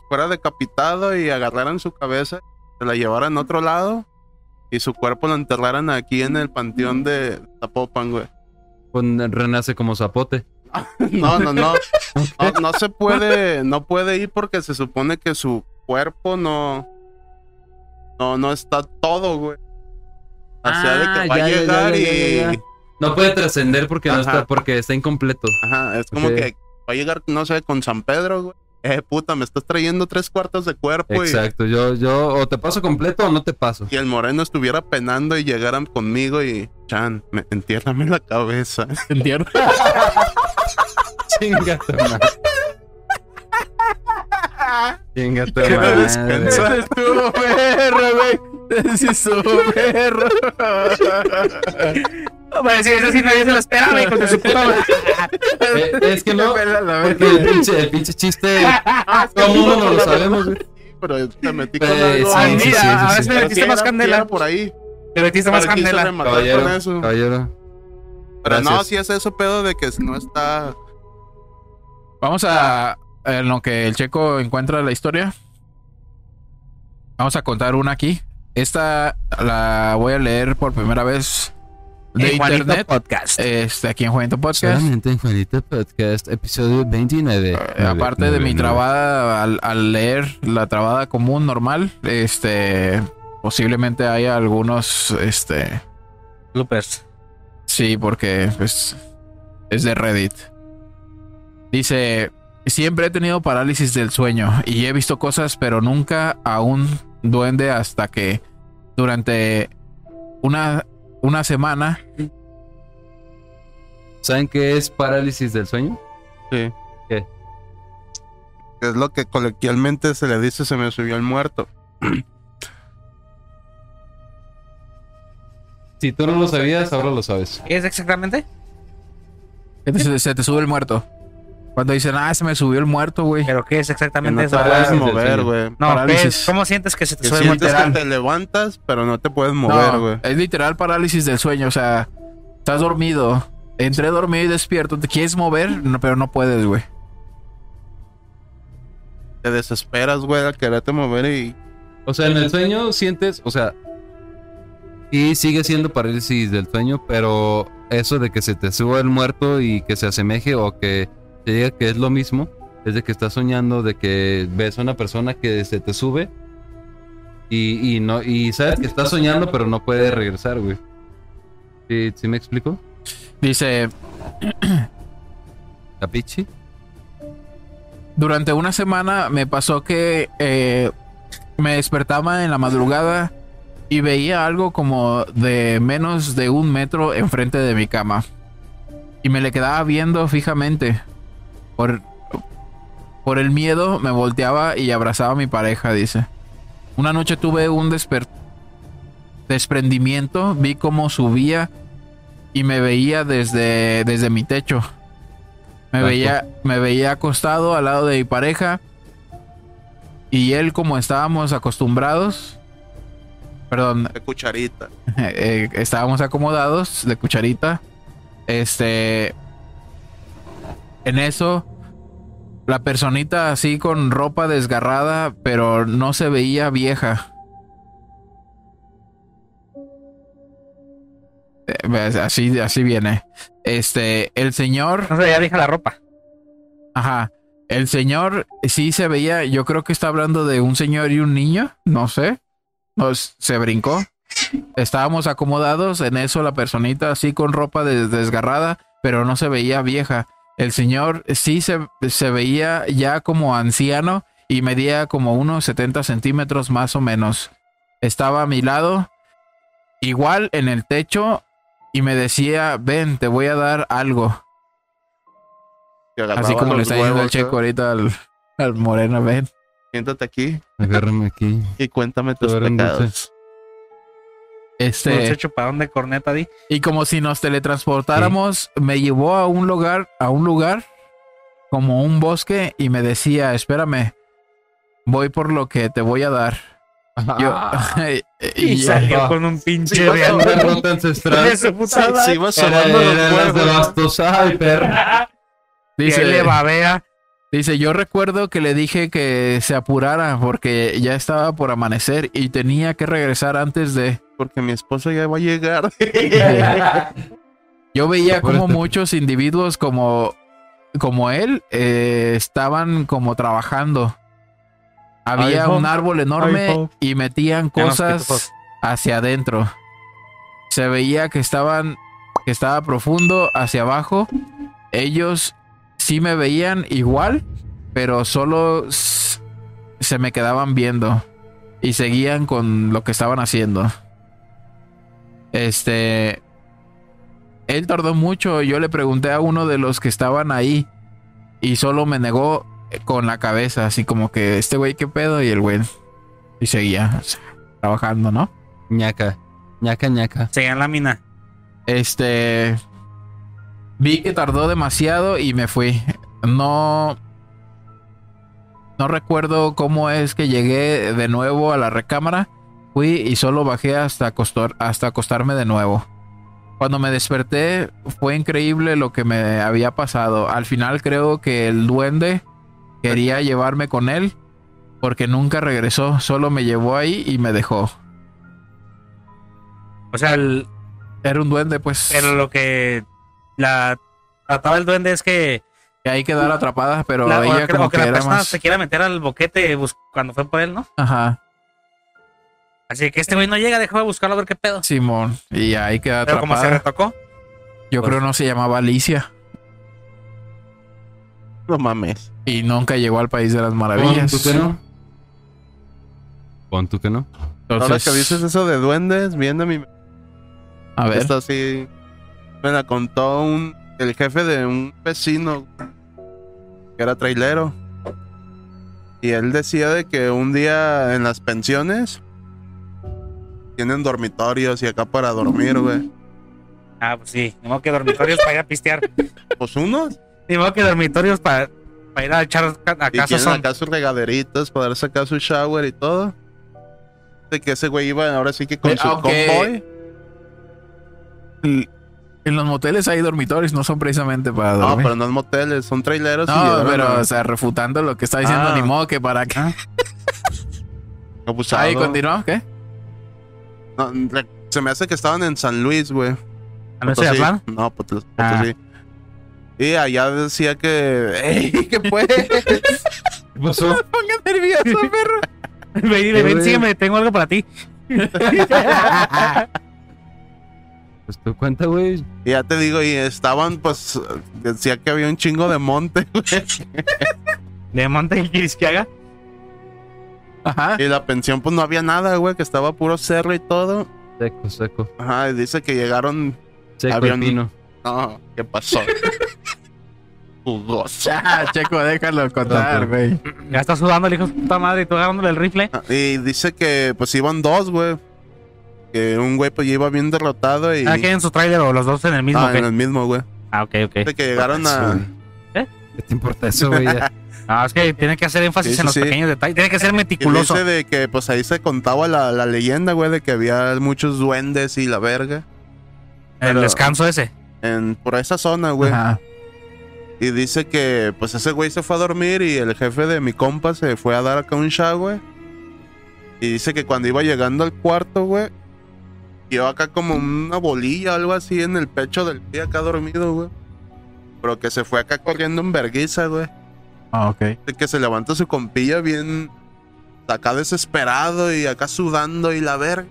fuera decapitado y agarraran su cabeza, se la llevaran a otro lado y su cuerpo lo enterraran aquí en el panteón de Zapopan, güey. Pues renace como zapote. No, no, no. No, no se puede, no puede ir porque se supone que su cuerpo no, no, no está todo, güey. O sea, de Ah, que va ya, a llegar ya, ya, y, ya, ya. No puede trascender porque no está, porque está incompleto. ajá, es como que va a llegar, no sé, con San Pedro, güey. Eh, puta, me estás trayendo tres cuartos de cuerpo y, Exacto. Yo, yo, o te paso completo o no te paso. y el moreno estuviera penando y llegaran conmigo y, Chan, me, entiérrame la cabeza. entiendo. Chinga tu madre. Tu no madre. descansa. estuvo perro, güey. Sí, estuvo perro. No, para decir eso sí nadie se lo esperaba, hijo de su puta madre. Eh, es que no, porque el pinche, el pinche chiste, todo el mundo no lo sabemos, güey. Pero te metí con Eh, algo. sí, Ay, sí, mira, sí, a si le Pero metiste más candela. por ahí. Le metiste más candela. Caballero, con eso. caballero. Pero no, Gracias. si es eso pedo de que no está. Vamos a. En lo que el checo encuentra la historia. Vamos a contar una aquí. Esta la voy a leer por primera vez de En Juanito internet. Podcast. Este, aquí en Juanito Podcast. Solamente en Juanito Podcast, episodio 29. Eh, aparte de mi trabada al, al leer la trabada común normal, este posiblemente haya algunos este Bloopers. sí, porque pues es de Reddit. Dice, siempre he tenido parálisis del sueño y he visto cosas, pero nunca a un duende hasta que durante una una semana ¿Saben qué es parálisis del sueño? Sí. ¿Qué? Es lo que coloquialmente se le dice se me subió el muerto. Si tú no lo sabías, ahora lo sabes. ¿Qué es exactamente? te- se te sube el muerto. Cuando dicen, ah, se me subió el muerto, güey. ¿Pero qué es exactamente no te eso? puedes mover, güey. No, ¿qué parálisis. es? ¿cómo sientes que se te Que sube el sientes muerto? que te levantas, pero no te puedes mover, No, güey. es literal parálisis del sueño. O sea, estás dormido. Entre dormido y despierto. Te quieres mover, no, pero no puedes, güey. Te desesperas, güey, al quererte mover y O sea, en el sueño sientes, o sea, y sigue siendo parálisis del sueño, pero eso de que se te suba el muerto y que se asemeje o que te diga que es lo mismo, es de que estás soñando de que ves a una persona que se te sube y, y no y sabes que estás soñando pero no puede regresar, güey. ¿Sí, ¿Sí me explico? Dice, ¿Capichi? durante una semana me pasó que eh, me despertaba en la madrugada y veía algo como de menos de un metro enfrente de mi cama. Y me le quedaba viendo fijamente. Por, por el miedo me volteaba y abrazaba a mi pareja, dice. Una noche tuve un desper- desprendimiento, vi cómo subía y me veía desde, desde mi techo. Me veía, me veía acostado al lado de mi pareja. Y él, como estábamos acostumbrados, perdón, de cucharita. eh, estábamos acomodados de cucharita. Este. En eso, la personita así con ropa desgarrada, pero no se veía vieja. Eh, Así, así viene. Este, el señor. No sé, ya deja la ropa. Ajá. El señor sí se veía, yo creo que está hablando de un señor y un niño, no sé. Nos, se brincó. Estábamos acomodados, en eso la personita así con ropa des- desgarrada, pero no se veía vieja. El señor sí se, se veía ya como anciano y medía como unos 70 centímetros más o menos. Estaba a mi lado, igual en el techo, y me decía, ven, te voy a dar algo. Así como le está diciendo el checo ahorita al, al moreno, ven. Siéntate aquí Agárrame aquí. y cuéntame tus pecados. Este, Dulce chupadón de corneta, di. y como si nos teletransportáramos, me llevó a un lugar, a un lugar como un bosque y me decía, espérame, voy por lo que te voy a dar. Yo, y Y yo- salió con un pinche Sí, real. Una ruta ancestral. De Sí, iba sobando los era las de huevos. bastos. Ay, ahí le dice, babea. Dice, yo recuerdo que le dije que se apurara porque ya estaba por amanecer y tenía que regresar antes de... Porque mi esposo ya va a llegar. Yo veía como muchos individuos como, como él eh, estaban como trabajando. Había Ay, un árbol enorme y metían cosas hacia adentro. Se veía que estaban, que estaba profundo hacia abajo. Ellos sí me veían igual, pero solo se me quedaban viendo y seguían con lo que estaban haciendo. Este, él tardó mucho. Yo le pregunté a uno de los que estaban ahí y solo me negó con la cabeza, así como que este güey, ¿qué pedo? Y el güey, y seguía o sea, trabajando, ¿no? ñaca. ñaca, ñaca. Seguían la mina. Este, vi que tardó demasiado y me fui. No, no recuerdo cómo es que llegué de nuevo a la recámara. Fui y solo bajé hasta, acostar, hasta acostarme de nuevo. Cuando me desperté fue increíble lo que me había pasado. Al final creo que el duende quería llevarme con él porque nunca regresó. Solo me llevó ahí y me dejó. O sea, el- Era un duende, pues. Pero lo que la trataba el duende es que que ahí quedara atrapada, pero la, o ella que- como o que que la era persona más. se quiera meter al boquete cuando fue por él, ¿no? Ajá, Así que este güey no llega, déjame buscarlo a ver qué pedo. Simón. Y ahí queda Pero como se atrapada. retocó, Yo pues- creo no se llamaba Alicia. No mames. Y nunca llegó al país de las Pon maravillas. tú que no. Pon tú que no. Ahora Entonces, que dices eso de duendes, viendo mi a ver. Esto así me la contó un, el jefe de un vecino que era trailero. Y él decía de que un día en las pensiones tienen dormitorios y acá para dormir, güey. ah, pues sí, ni modo que dormitorios para ir a pistear. Pues unos. Ni modo que dormitorios para, para ir a echar a Y casa son. acá sus regaderitas para darse acá su shower y todo. De que ese güey iba ahora sí que con Eh, su convoy. Y En los moteles hay dormitorios, no son precisamente para No, dormir. pero no es moteles, son traileros. y No, llegaron pero, a- o sea, refutando lo que está diciendo, Ah. ni modo que para acá. abusado. Ahí continuó, ¿qué? No, se me hace que estaban en San Luis, güey. ¿A no soy Potosí. No, Potos- Ah. Potosí. Y allá decía que. ¡Ey! ¿Qué fue? ¿Qué pasó? Ponga nervioso, perro. Ven, ven, sígueme, tengo algo para ti. Pues tú cuenta, güey. y ya te digo, y estaban, pues. Decía que había un chingo de monte, güey. De Monte y Quisquiaga. Ajá. Y la pensión, pues no había nada, güey, que estaba puro cerro y todo. Seco, seco. Ajá, y dice que llegaron. Seco el pino. No, ¿qué pasó? Jugoso. Ya, Checo, déjalo contar, güey. Ya está sudando el hijo de puta madre y tú agarrándole el rifle. Ah, Y dice que, pues iban dos, güey. Que un güey, pues ya iba bien derrotado y. ¿Cada quien en su tráiler o los dos en el mismo? Ah, en el mismo, güey. Ah, ok, ok. Dice que llegaron a. ¿Eh? ¿Qué te importa eso, güey? Ya. Ah, es que tiene que hacer énfasis Sí, en los sí. pequeños detalles. Tiene que ser meticuloso. dice de que pues ahí se contaba la, la leyenda, güey, de que había muchos duendes y la verga El pero- descanso ese. en por esa zona, güey. Ajá. Y dice que pues ese güey se fue a dormir y el jefe de mi compa se fue a dar acá un shower. Y dice que cuando iba llegando al cuarto, güey, vio acá como una bolilla o algo así en el pecho del pie acá dormido, güey. Pero que se fue acá corriendo en verguiza, güey. Ah, ok. De que se levanta su compilla bien acá desesperado y acá sudando y la verga.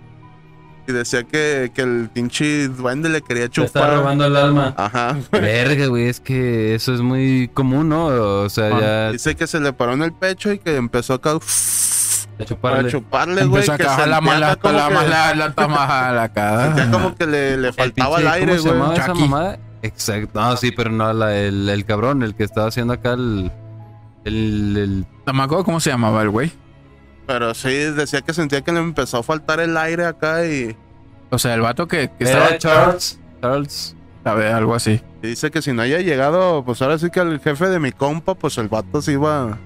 Y decía que, que el pinche duende le quería Te está chupar. robando el alma. Ajá. Verga, güey, es que eso es muy común, ¿no? O sea, ya Dice que se le paró en el pecho y que empezó acá a a chuparle. chuparle, güey. Empezó a Que cajar la sentía mala, la que- mala, la cara. sentía como que le, le faltaba el, pinche- aire, ¿Cómo se llamaba güey. esa Chucky. mamada? Exacto. No, sí, pero no, la- el, el cabrón, el que estaba haciendo acá el. El. el- acuerdo cómo se llamaba el güey. Pero sí, decía que sentía que le empezó a faltar el aire acá y, O sea, el vato que, que Era estaba. Charles. Charles. A ver, algo así. y dice que si no haya llegado, pues ahora sí que el jefe de mi compa, pues el vato se iba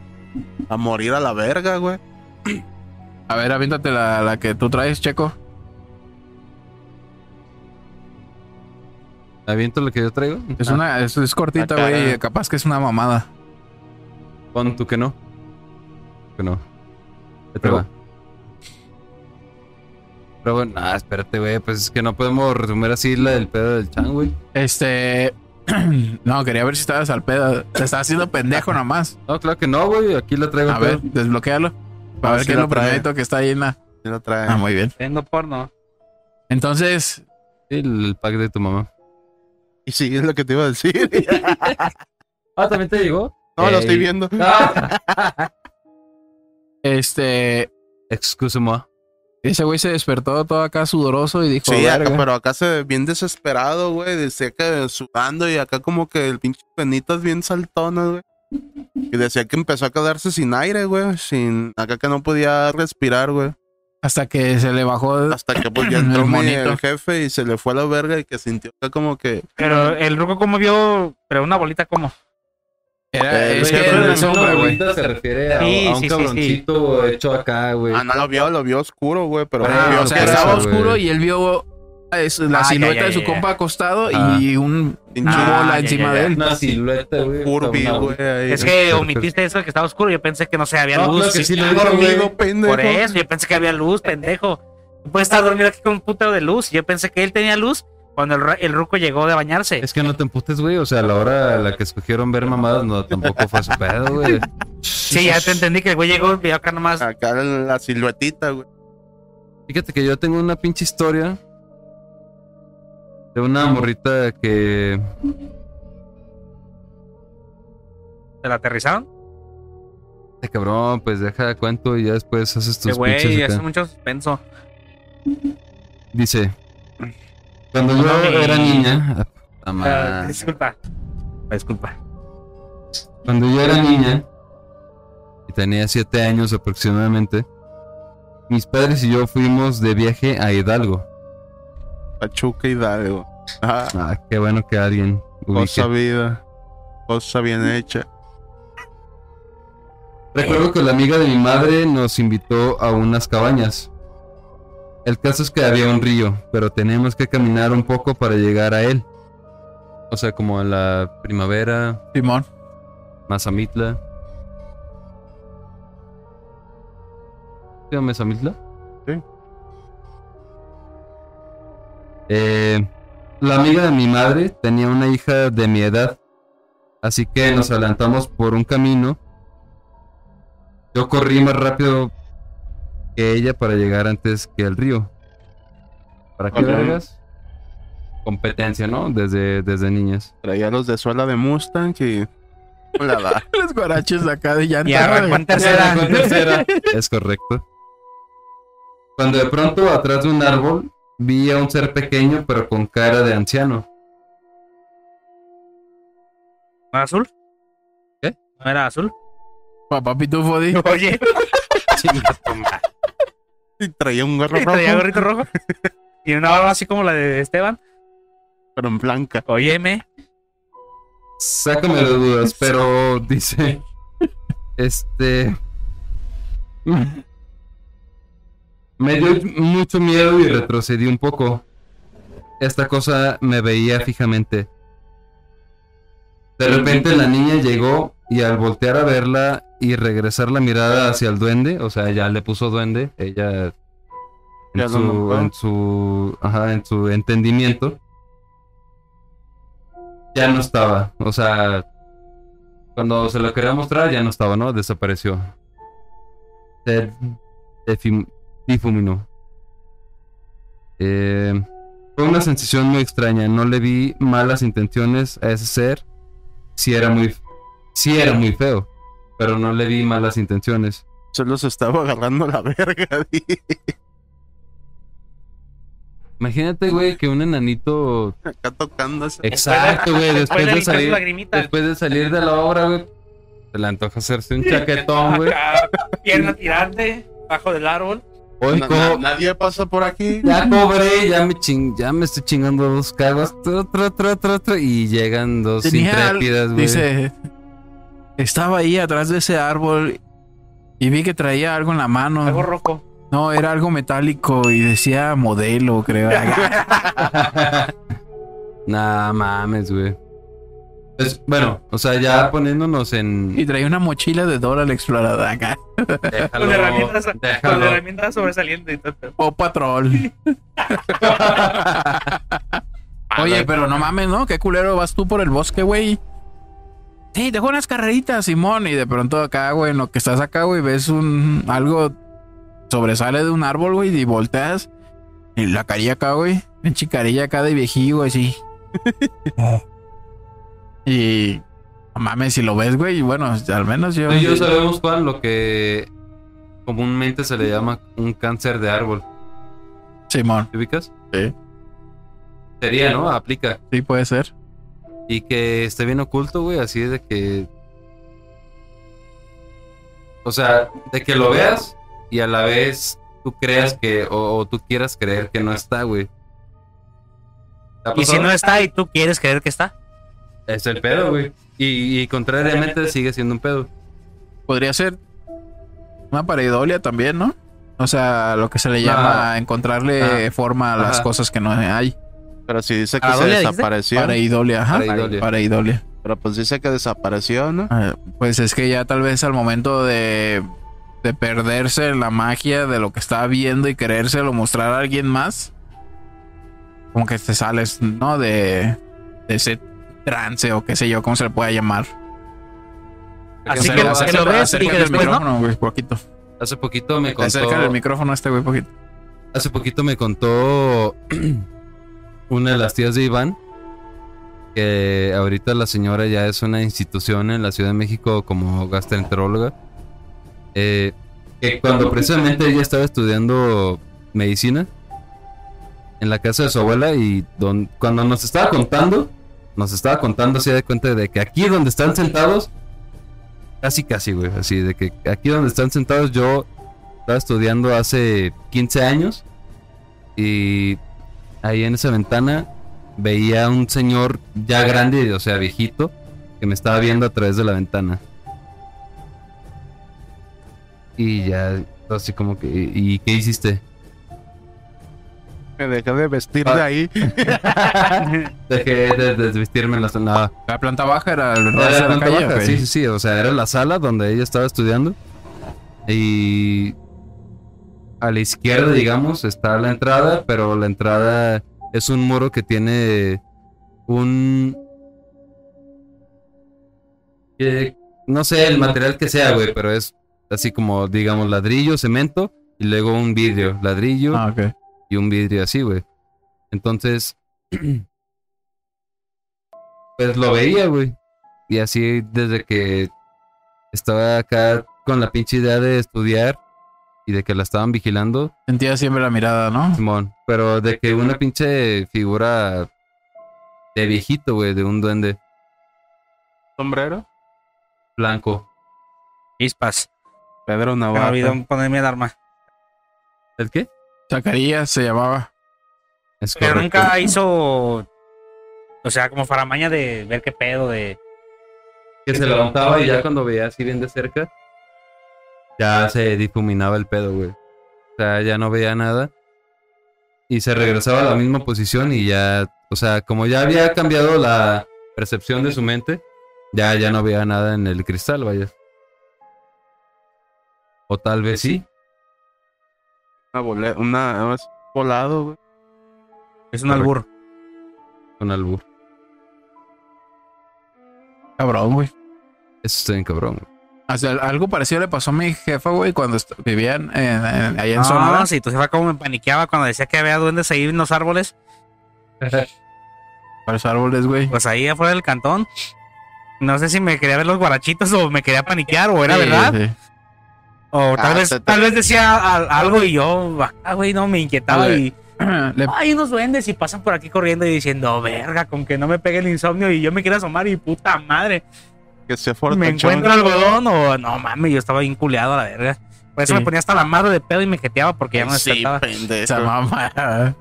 a morir a la verga, güey. A ver, aviéntate la, la que tú traes, Checo. ¿Aviento lo que yo traigo? Es Ah, una, es, es cortita, Ah, güey. Capaz que es una mamada. Pon tú que no. Que no. Pero-. Pero bueno, nah, espérate, güey. Pues es que no podemos resumir así la del pedo del chan, güey. Este. no, quería ver si estabas al pedo. Te estaba haciendo pendejo nomás. No, claro que no, güey. Aquí la traigo. A ver, desbloquealo. Para ver sí qué es lo primerito que está ahí en la. Sí lo trae. Ah, muy bien. Viendo porno. Entonces, Sí, el, el pack de tu mamá. Y sí, es lo que te iba a decir. Ah, ¿también te llegó? no, lo estoy viendo. Ah. este. Excuse-moi. Ese güey se despertó todo acá sudoroso y dijo: Sí, pero acá se ve bien desesperado, güey. Decía que sudando y acá como que el pinche penitas bien saltonas, güey. Y decía que empezó a quedarse sin aire, güey. Sin, acá que no podía respirar, güey. Hasta que se le bajó. Hasta que pues ya El mi- el jefe y se le fue a la verga y que sintió acá como que... Pero el ruco, ¿cómo vio? Pero una bolita, ¿cómo? Era, Eh, es que era de no, sombra, güey. se refiere a, Sí, a un sí, sí, sí. cabroncito hecho acá, güey. Ah, no lo vio, lo vio oscuro, güey. Pero Ah, vio o sea, que estaba oscuro y él vio es, la Ah, ya, silueta ya, de su ya, compa acostado Ah. y un pinche Ah, bola encima ya, de él. Una silueta, güey. Es que omitiste eso que estaba oscuro. Yo pensé que no sé, había No, luz. que sí dormido, pendejo. Por eso, yo pensé que había luz, pendejo. Puede estar dormido aquí con un putero de luz. Yo pensé que él tenía luz Cuando el, el ruco llegó de bañarse. Es que no te emputes, güey. O sea, a la hora a la que escogieron ver mamadas, no, tampoco fue su pedo, güey. Sí, ya te entendí que el güey llegó y vio acá nomás. Acá la siluetita, güey. Fíjate que yo tengo una pinche historia de una morrita que ¿Se la aterrizaron? Ay, cabrón, pues deja cuento y ya después haces tus güey, acá. mucho suspenso. Dice, cuando yo era niña, ah, Ah, disculpa. Disculpa. cuando yo era niña y tenía siete años aproximadamente, mis padres y yo fuimos de viaje a Hidalgo. Pachuca Hidalgo. Ah, Ah, qué bueno que alguien cosa ubique. vida. Cosa bien hecha. Recuerdo que la amiga de mi madre nos invitó a unas cabañas. El caso es que había un río, pero teníamos que caminar un poco para llegar a él. O sea, como en la primavera, Simón. Mazamitla. ¿Sí, Mazamitla? Eh, la amiga de mi madre tenía una hija de mi edad, así que nos adelantamos por un camino. Yo corrí más rápido que ella para llegar antes que el río. ¿Para qué Ok. vergas? Competencia, ¿no? Desde, desde niñas. Traía los de suela de Mustang y. La. Los guaraches de acá de llanta. Y arrancó en tercera. Es correcto. Cuando de pronto atrás de un árbol vi a un ser pequeño pero con cara de anciano. ¿No era azul? ¿Qué? ¿No era azul? Papá Pitufo, di. Oye, Y traía un gorro rojo, traía gorrito rojo. Y una barba así como la de Esteban. pero en blanca. Óyeme. Sácame de dudas, pero dice este me dio mucho miedo y retrocedí un poco. Esta cosa me veía fijamente. De repente la niña llegó y al voltear a verla y regresar la mirada hacia el duende, o sea, ya le puso duende, ella en su, en su, ajá, en su entendimiento, ya no estaba, o sea, cuando se lo quería mostrar ya no estaba, ¿no? Desapareció. Se defim- difuminó. Eh, fue una sensación muy extraña. No le vi malas intenciones a ese ser. Sí era muy, sí era muy feo, pero no le vi malas intenciones. Solo se estaba agarrando la verga. di. Imagínate, güey, que un enanito. Acá tocando ese. Exacto, güey. Después de salir, después de salir de la obra, güey, se le antoja hacerse un chaquetón, güey. Acá, Pierna tirante, bajo del árbol. Hoy Na- nadie pasa por aquí. Ya cobré, ya me ching, ya me estoy chingando dos caguas, tru, tru, tru, y llegan dos Tenía intrépidas, güey. Dice, estaba ahí atrás de ese árbol y vi que traía algo en la mano. Algo rojo. No, era algo metálico y decía modelo, creo. nah, mames, güey. Pues, bueno, o sea, ya poniéndonos en. y traía una mochila de Dora la exploradora acá. Déjalo, Con herramientas, con herramientas sobresalientes y todo. O patrol. Oye, pero no mames, ¿no? Qué culero vas tú por el bosque, güey. Sí, dejó unas carreritas, Simón. Y de pronto acá, güey, en lo que estás acá, güey, ves un algo sobresale de un árbol, güey, y volteas. Y la carilla acá, güey. En chicarilla acá de viejillo, güey, así. Y no mames, si lo ves, güey, y bueno, al menos yo. Tú y yo sabemos, Juan, lo que comúnmente se le llama un cáncer de árbol. Simón, ¿Te ubicas? Sí. Sería, ¿no? Aplica. sí puede ser. Y que esté bien oculto, güey, así de que. O sea, de que lo veas y a la vez tú creas que. O, o tú quieras creer que no está, güey. ¿Te ha Y si no está y tú quieres creer que está. Es el pedo, güey. Y, y contrariamente sigue siendo un pedo. Podría ser una pareidolia también, ¿no? O sea, lo que se le llama encontrarle Ah. forma a las Ajá. cosas que no hay. Pero si dice que se desapareció. Pareidolia, ajá. Pareidolia. Pareidolia. Pero pues dice que desapareció, ¿no? Ah, Pues es que ya tal vez al momento de, de perderse en la magia de lo que estaba viendo y querérselo mostrar a alguien más, como que te sales, ¿no? De, de ese trance o qué sé yo, cómo se le pueda llamar. Así que, que lo ves y que después no. micrófono, güey, poquito. Hace poquito me contó. Acerca el micrófono este güey, poquito. Hace poquito me contó una de las tías de Iván que ahorita la señora ya es una institución en la Ciudad de México como gastroenteróloga. Eh, que cuando precisamente ella estaba estudiando medicina en la casa de su abuela y don- cuando nos estaba contando, nos estaba contando así de cuenta de que aquí donde están sentados, casi casi, güey, así de que aquí donde están sentados yo estaba estudiando hace 15 años y ahí en esa ventana veía un señor ya grande, o sea, viejito, que me estaba viendo a través de la ventana. Y ya, así como que, ¿y qué hiciste? Me dejé de vestir de ahí. Dejé de desvestirme en la zona. La planta baja era el resto de la la planta calle. baja, güey. sí, sí, sí, o sea, era la sala donde ella estaba estudiando. Y a la izquierda, digamos, está la entrada, pero la entrada es un muro que tiene un... que- no sé el material que sea, güey, pero es así como, digamos, ladrillo, cemento y luego un vidrio, ladrillo Ah, ok. Y un vidrio así, güey. Entonces, pues lo veía, güey. Y así desde que estaba acá con la pinche idea de estudiar y de que la estaban vigilando, Sentía siempre la mirada, ¿no? Simón. Pero de que una pinche figura de viejito, güey, de un duende Sombrero. blanco. Chispas. Pedro Me Navarro. olvidó ponerme el arma. ¿El qué? Zacarías se llamaba. Es Pero correcto. nunca hizo. O sea, como faramaña de ver qué pedo, de. que se levantaba y ya cuando veía así bien de cerca, ya se difuminaba el pedo, güey. O sea, ya no veía nada. Y se regresaba a la misma posición y ya, o sea, como ya había cambiado la percepción de su mente, ya, ya no veía nada en el cristal, vaya. O tal vez sí. Una, bole- una es volado, güey. Es un albur. Con albur. Cabrón, güey. Eso está bien cabrón. güey. O sea, algo parecido le pasó a mi jefa, güey, cuando vivían en, en- allá en Sonora. No, si tu jefa como me paniqueaba cuando decía que había duendes ahí en los árboles. Los árboles, güey. Pues ahí afuera del cantón. No sé si me quería ver los guarachitos o me quería paniquear o era Sí, verdad. sí. O tal Ah, vez te- te- tal vez decía al- algo y yo, acá, güey, no, me inquietaba y Le- hay unos duendes y pasan por aquí corriendo y diciendo, verga, con que no me pegue el insomnio y yo me quiero asomar y puta madre, Que se me encuentro algodón o no mames, yo estaba bien culeado a la verga. Por eso Sí. me ponía hasta la madre de pedo y me jeteaba porque ya no Sí, despertaba. pendejo. Esa mamá.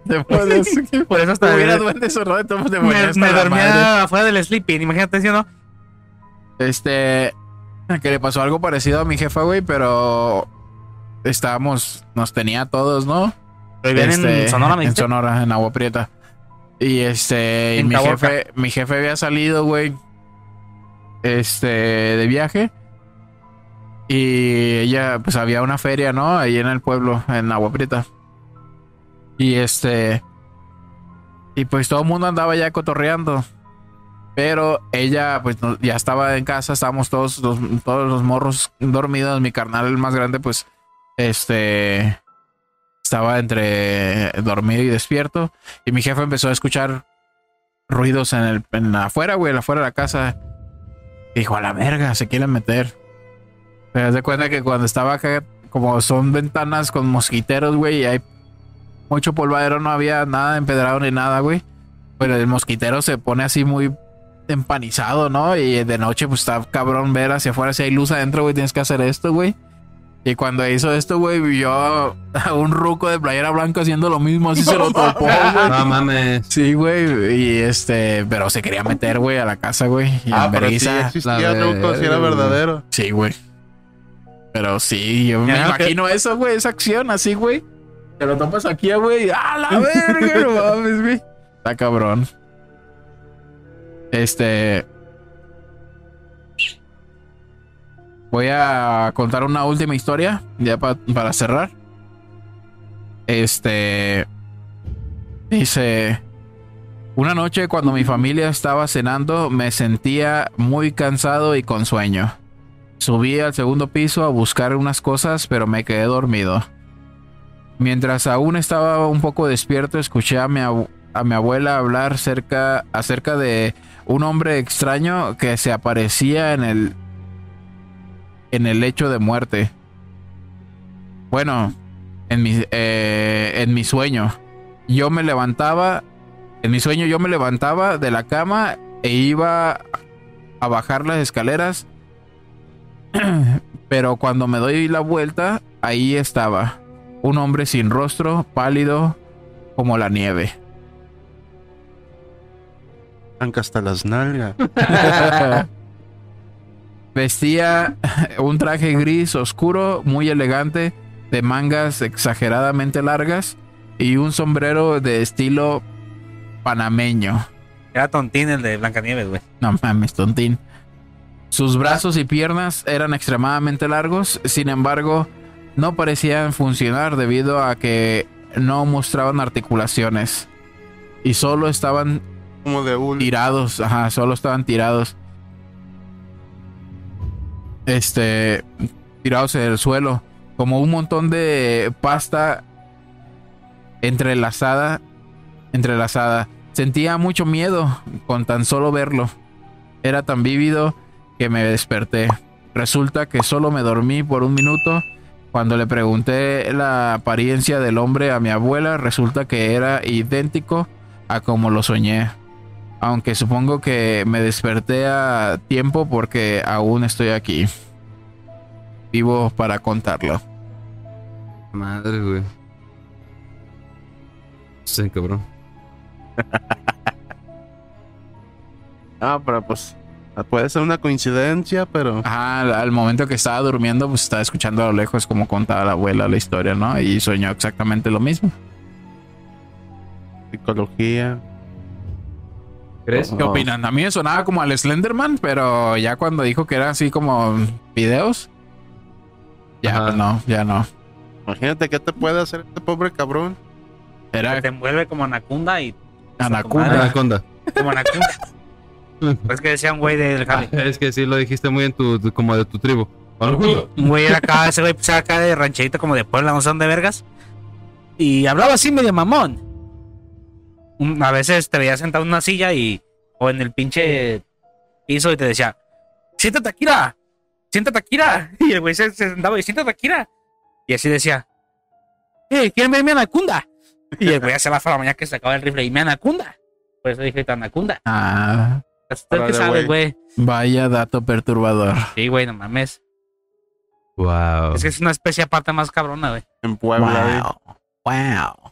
Después Por eso hasta hubiera me, duendes o no, me, me madre. dormía afuera del sleeping, imagínate, ¿sí o no? Este. Que le pasó algo parecido a mi jefa, güey, pero. Estábamos. Nos tenía a todos, ¿no? Vivían Este, en Sonora, me En. Sonora, en Agua Prieta. Y este. y En mi Caborca. jefe, mi jefe había salido, güey. Este. De viaje. Y ella, pues había una feria, ¿no? Ahí en el pueblo, en Agua Prieta. Y este. Y pues todo el mundo andaba ya cotorreando. Pero ella, pues ya estaba en casa, estábamos todos los, todos los morros dormidos. Mi carnal, el más grande, pues, este, estaba entre dormido y despierto. Y mi jefe empezó a escuchar ruidos en el, en afuera, güey, afuera de la casa. Dijo, a la verga, se quieren meter. Pero haz de cuenta que cuando estaba acá, como son ventanas con mosquiteros, güey, y hay mucho polvadero, no había nada empedrado ni nada, güey. Pero el mosquitero se pone así muy empanizado, ¿no? Y de noche, pues está cabrón ver hacia afuera si hay luz adentro, güey, tienes que hacer esto, güey. Y cuando hizo esto, güey, vio a un ruco de playera blanca haciendo lo mismo, así se lo topó, güey. No mames. Sí, güey, y este, pero se quería meter, güey, a la casa, güey. Y Ah, en pero sí existía Ruco, era verdadero. Sí, güey. Pero sí, yo me que- imagino eso, güey, esa acción así, güey. Te lo topas aquí, güey. ¡Ah, la verga! No mames, güey. Está cabrón. Este. Voy a contar una última historia, ya pa- para cerrar. Este. Dice. Una noche cuando mi familia estaba cenando me sentía muy cansado y con sueño. Subí al segundo piso a buscar unas cosas pero me quedé dormido. Mientras aún estaba un poco despierto escuché a mi, a mi abuela hablar cerca, acerca de un hombre extraño que se aparecía en el en el lecho de muerte. Bueno, en mi, eh, en mi sueño. Yo me levantaba, en mi sueño yo me levantaba de la cama e iba a bajar las escaleras. Pero cuando me doy la vuelta, ahí estaba. Un hombre sin rostro, pálido como la nieve. Blanca hasta las nalgas. Vestía un traje gris oscuro, muy elegante, de mangas exageradamente largas y un sombrero de estilo panameño. Era tontín el de Blancanieves, güey. No mames, tontín. Sus brazos y piernas eran extremadamente largos, sin embargo, no parecían funcionar debido a que no mostraban articulaciones y solo estaban Como de un. tirados, ajá, solo estaban tirados. Este, tirados en el suelo, como un montón de pasta entrelazada, entrelazada. Sentía mucho miedo con tan solo verlo. Era tan vívido que me desperté. Resulta que solo me dormí por un minuto. Cuando le pregunté la apariencia del hombre a mi abuela, resulta que era idéntico a como lo soñé. Aunque supongo que me desperté a tiempo porque aún estoy aquí. Vivo para contarlo. Madre, güey. Sí, cabrón. Ah, pero pues. Puede ser una coincidencia, pero. Ajá, al, al momento que estaba durmiendo, pues estaba escuchando a lo lejos como contaba la abuela la historia, ¿no? Y soñó exactamente lo mismo. Psicología. ¿Crees? ¿Qué opinan? A mí me sonaba como al Slenderman, pero ya cuando dijo que era así como videos, ya Ajá. no, ya no. Imagínate qué te puede hacer este pobre cabrón. Que Era te envuelve como Anaconda y. Anaconda. Anaconda. Como Anaconda. es que decía un güey del Ah, jale. es que sí lo dijiste muy en tu, tu- como de tu tribu. Un güey era acá, ese güey pues, acá de rancherito como de Puebla, no sé dónde vergas. Y hablaba así medio mamón. Un- A veces te veía sentado en una silla y. O en el pinche piso y te decía: Siéntate, Akira. Siéntate, Akira. Y el güey se, se sentaba y siéntate, Akira. Y así decía: Eh, ¿quieren ver mi anacunda? Y el güey hace la la mañana que sacaba el rifle y mi anacunda. Por eso dije anacunda. Ah, ¿Tú qué Órale, sabes, güey? vaya dato perturbador. Sí, güey, no mames. Wow. Es que es una especie aparte más cabrona, güey. En Puebla. Wow. Wow.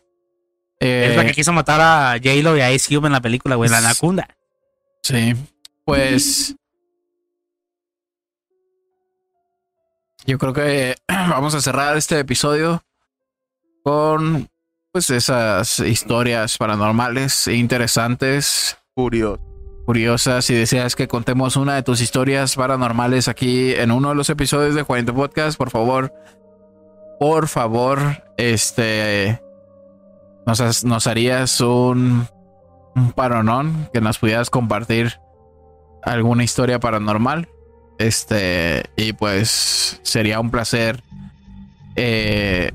Es la Eh, que quiso matar a J-Lo y a Ice Cube en la película, güey, la Anacunda. Sí, pues yo creo que vamos a cerrar este episodio con pues esas historias paranormales e interesantes, Curioso. curiosas. Si deseas que contemos una de tus historias paranormales aquí en uno de los episodios de Juanito Podcast, por favor, por favor, este nos, harías un, un paronón que nos pudieras compartir alguna historia paranormal. Este, y pues sería un placer, eh,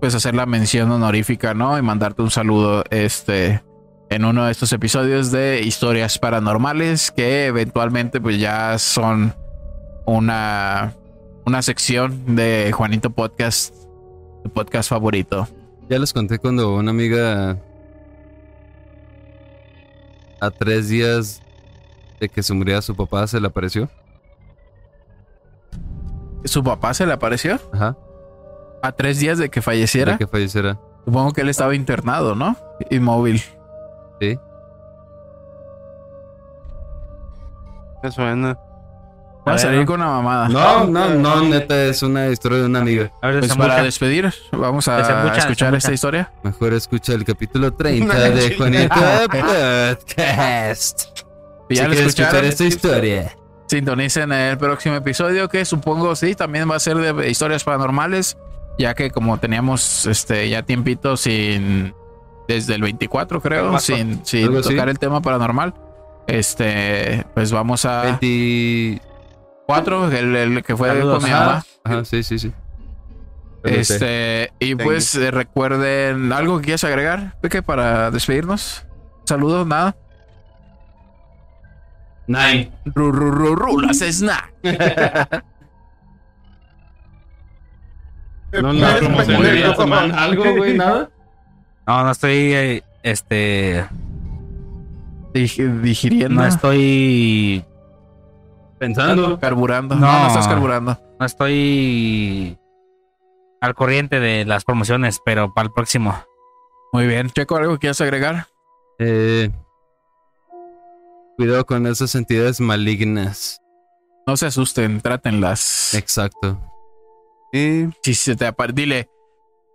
pues hacer la mención honorífica, ¿no? Y mandarte un saludo, este, en uno de estos episodios de historias paranormales que eventualmente, pues ya son una, una sección de Juanito Podcast, tu podcast favorito. Ya les conté cuando una amiga a tres días de que se muriera su papá se le apareció. ¿Su papá se le apareció? Ajá. A tres días de que falleciera. De que falleciera. Supongo que él estaba internado, ¿no? Inmóvil. Sí. Me suena. Va a salir ¿no? con una mamada. No, no, no, neta, es una historia de una amiga. A ver, Pues para despedir, vamos a Desembucha, escuchar desembucha. esta historia. Mejor escucha el capítulo 30 Una de Juanito chingada. Podcast. Y Si ya escucharon, escuchar esta historia. sintonicen el próximo episodio, que supongo sí, también va a ser de historias paranormales, ya que como teníamos este ya tiempito sin desde el 24, creo, sin, sin tocar el tema paranormal. Este, pues vamos a 24. el, el que fue Saludos. con mi mamá. Ajá, sí, sí, sí. Sí. Este, y pues eh, recuerden algo que quieras agregar, Peque, para despedirnos. Saludos, nada. Nine. Ru, ru, ru, rulas snack. No, Muy no, bien, como algo, güey, nada. No, no estoy, eh, este, Dig- digiriendo. no estoy, Pensando. carburando. No. No. no, estás carburando. no estoy al corriente de las promociones, pero para el próximo. Muy bien. Checo, algo que quieras agregar. Eh, cuidado con esas entidades malignas. No se asusten, trátenlas. Exacto. Y Si se te apare- dile,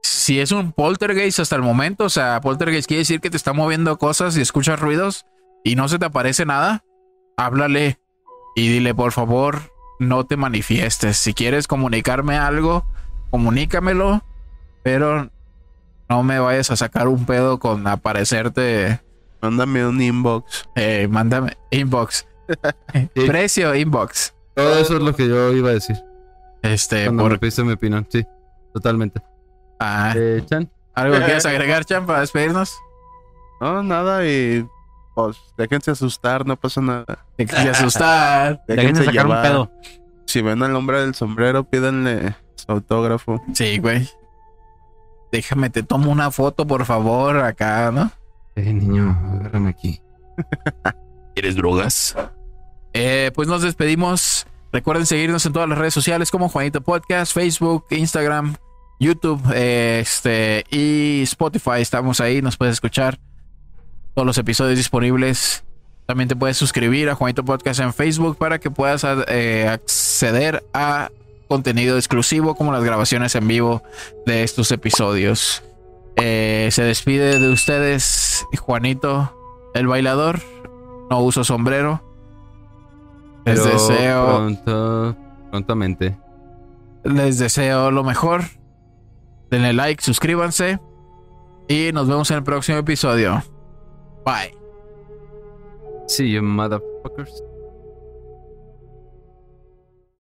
si es un poltergeist hasta el momento, o sea, poltergeist quiere decir que te está moviendo cosas y escuchas ruidos y no se te aparece nada, háblale y dile, por favor, no te manifiestes. Si quieres comunicarme algo, comunícamelo, pero no me vayas a sacar un pedo con aparecerte. mándame un inbox. Eh, mándame inbox. Sí. Precio inbox. Todo eso es lo que yo iba a decir. Este, Cuando me por pediste mi opinión. Sí, totalmente. ah, Eh, Chan. algo que quieras agregar, Chan, para despedirnos. No, nada, y pues déjense asustar, no pasa nada. Quise asustar. Déjense sacar un pedo. Si ven al hombre del sombrero, pídanle su autógrafo. Sí, güey. Déjame, te tomo una foto, por favor, acá, ¿no? Eh, niño, agárrame aquí. ¿Quieres drogas? Eh, pues nos despedimos. Recuerden seguirnos en todas las redes sociales como Juanito Podcast, Facebook, Instagram, YouTube, eh, este y Spotify. Estamos ahí, nos puedes escuchar. Todos los episodios disponibles. También te puedes suscribir a Juanito Podcast en Facebook para que puedas eh, acceder a contenido exclusivo como las grabaciones en vivo de estos episodios. Eh, se despide de ustedes Juanito, el bailador. No uso sombrero. Les Pero deseo, Pronto, prontamente. les deseo lo mejor. Denle like, suscríbanse. Y nos vemos en el próximo episodio. Bye. See you, motherfuckers.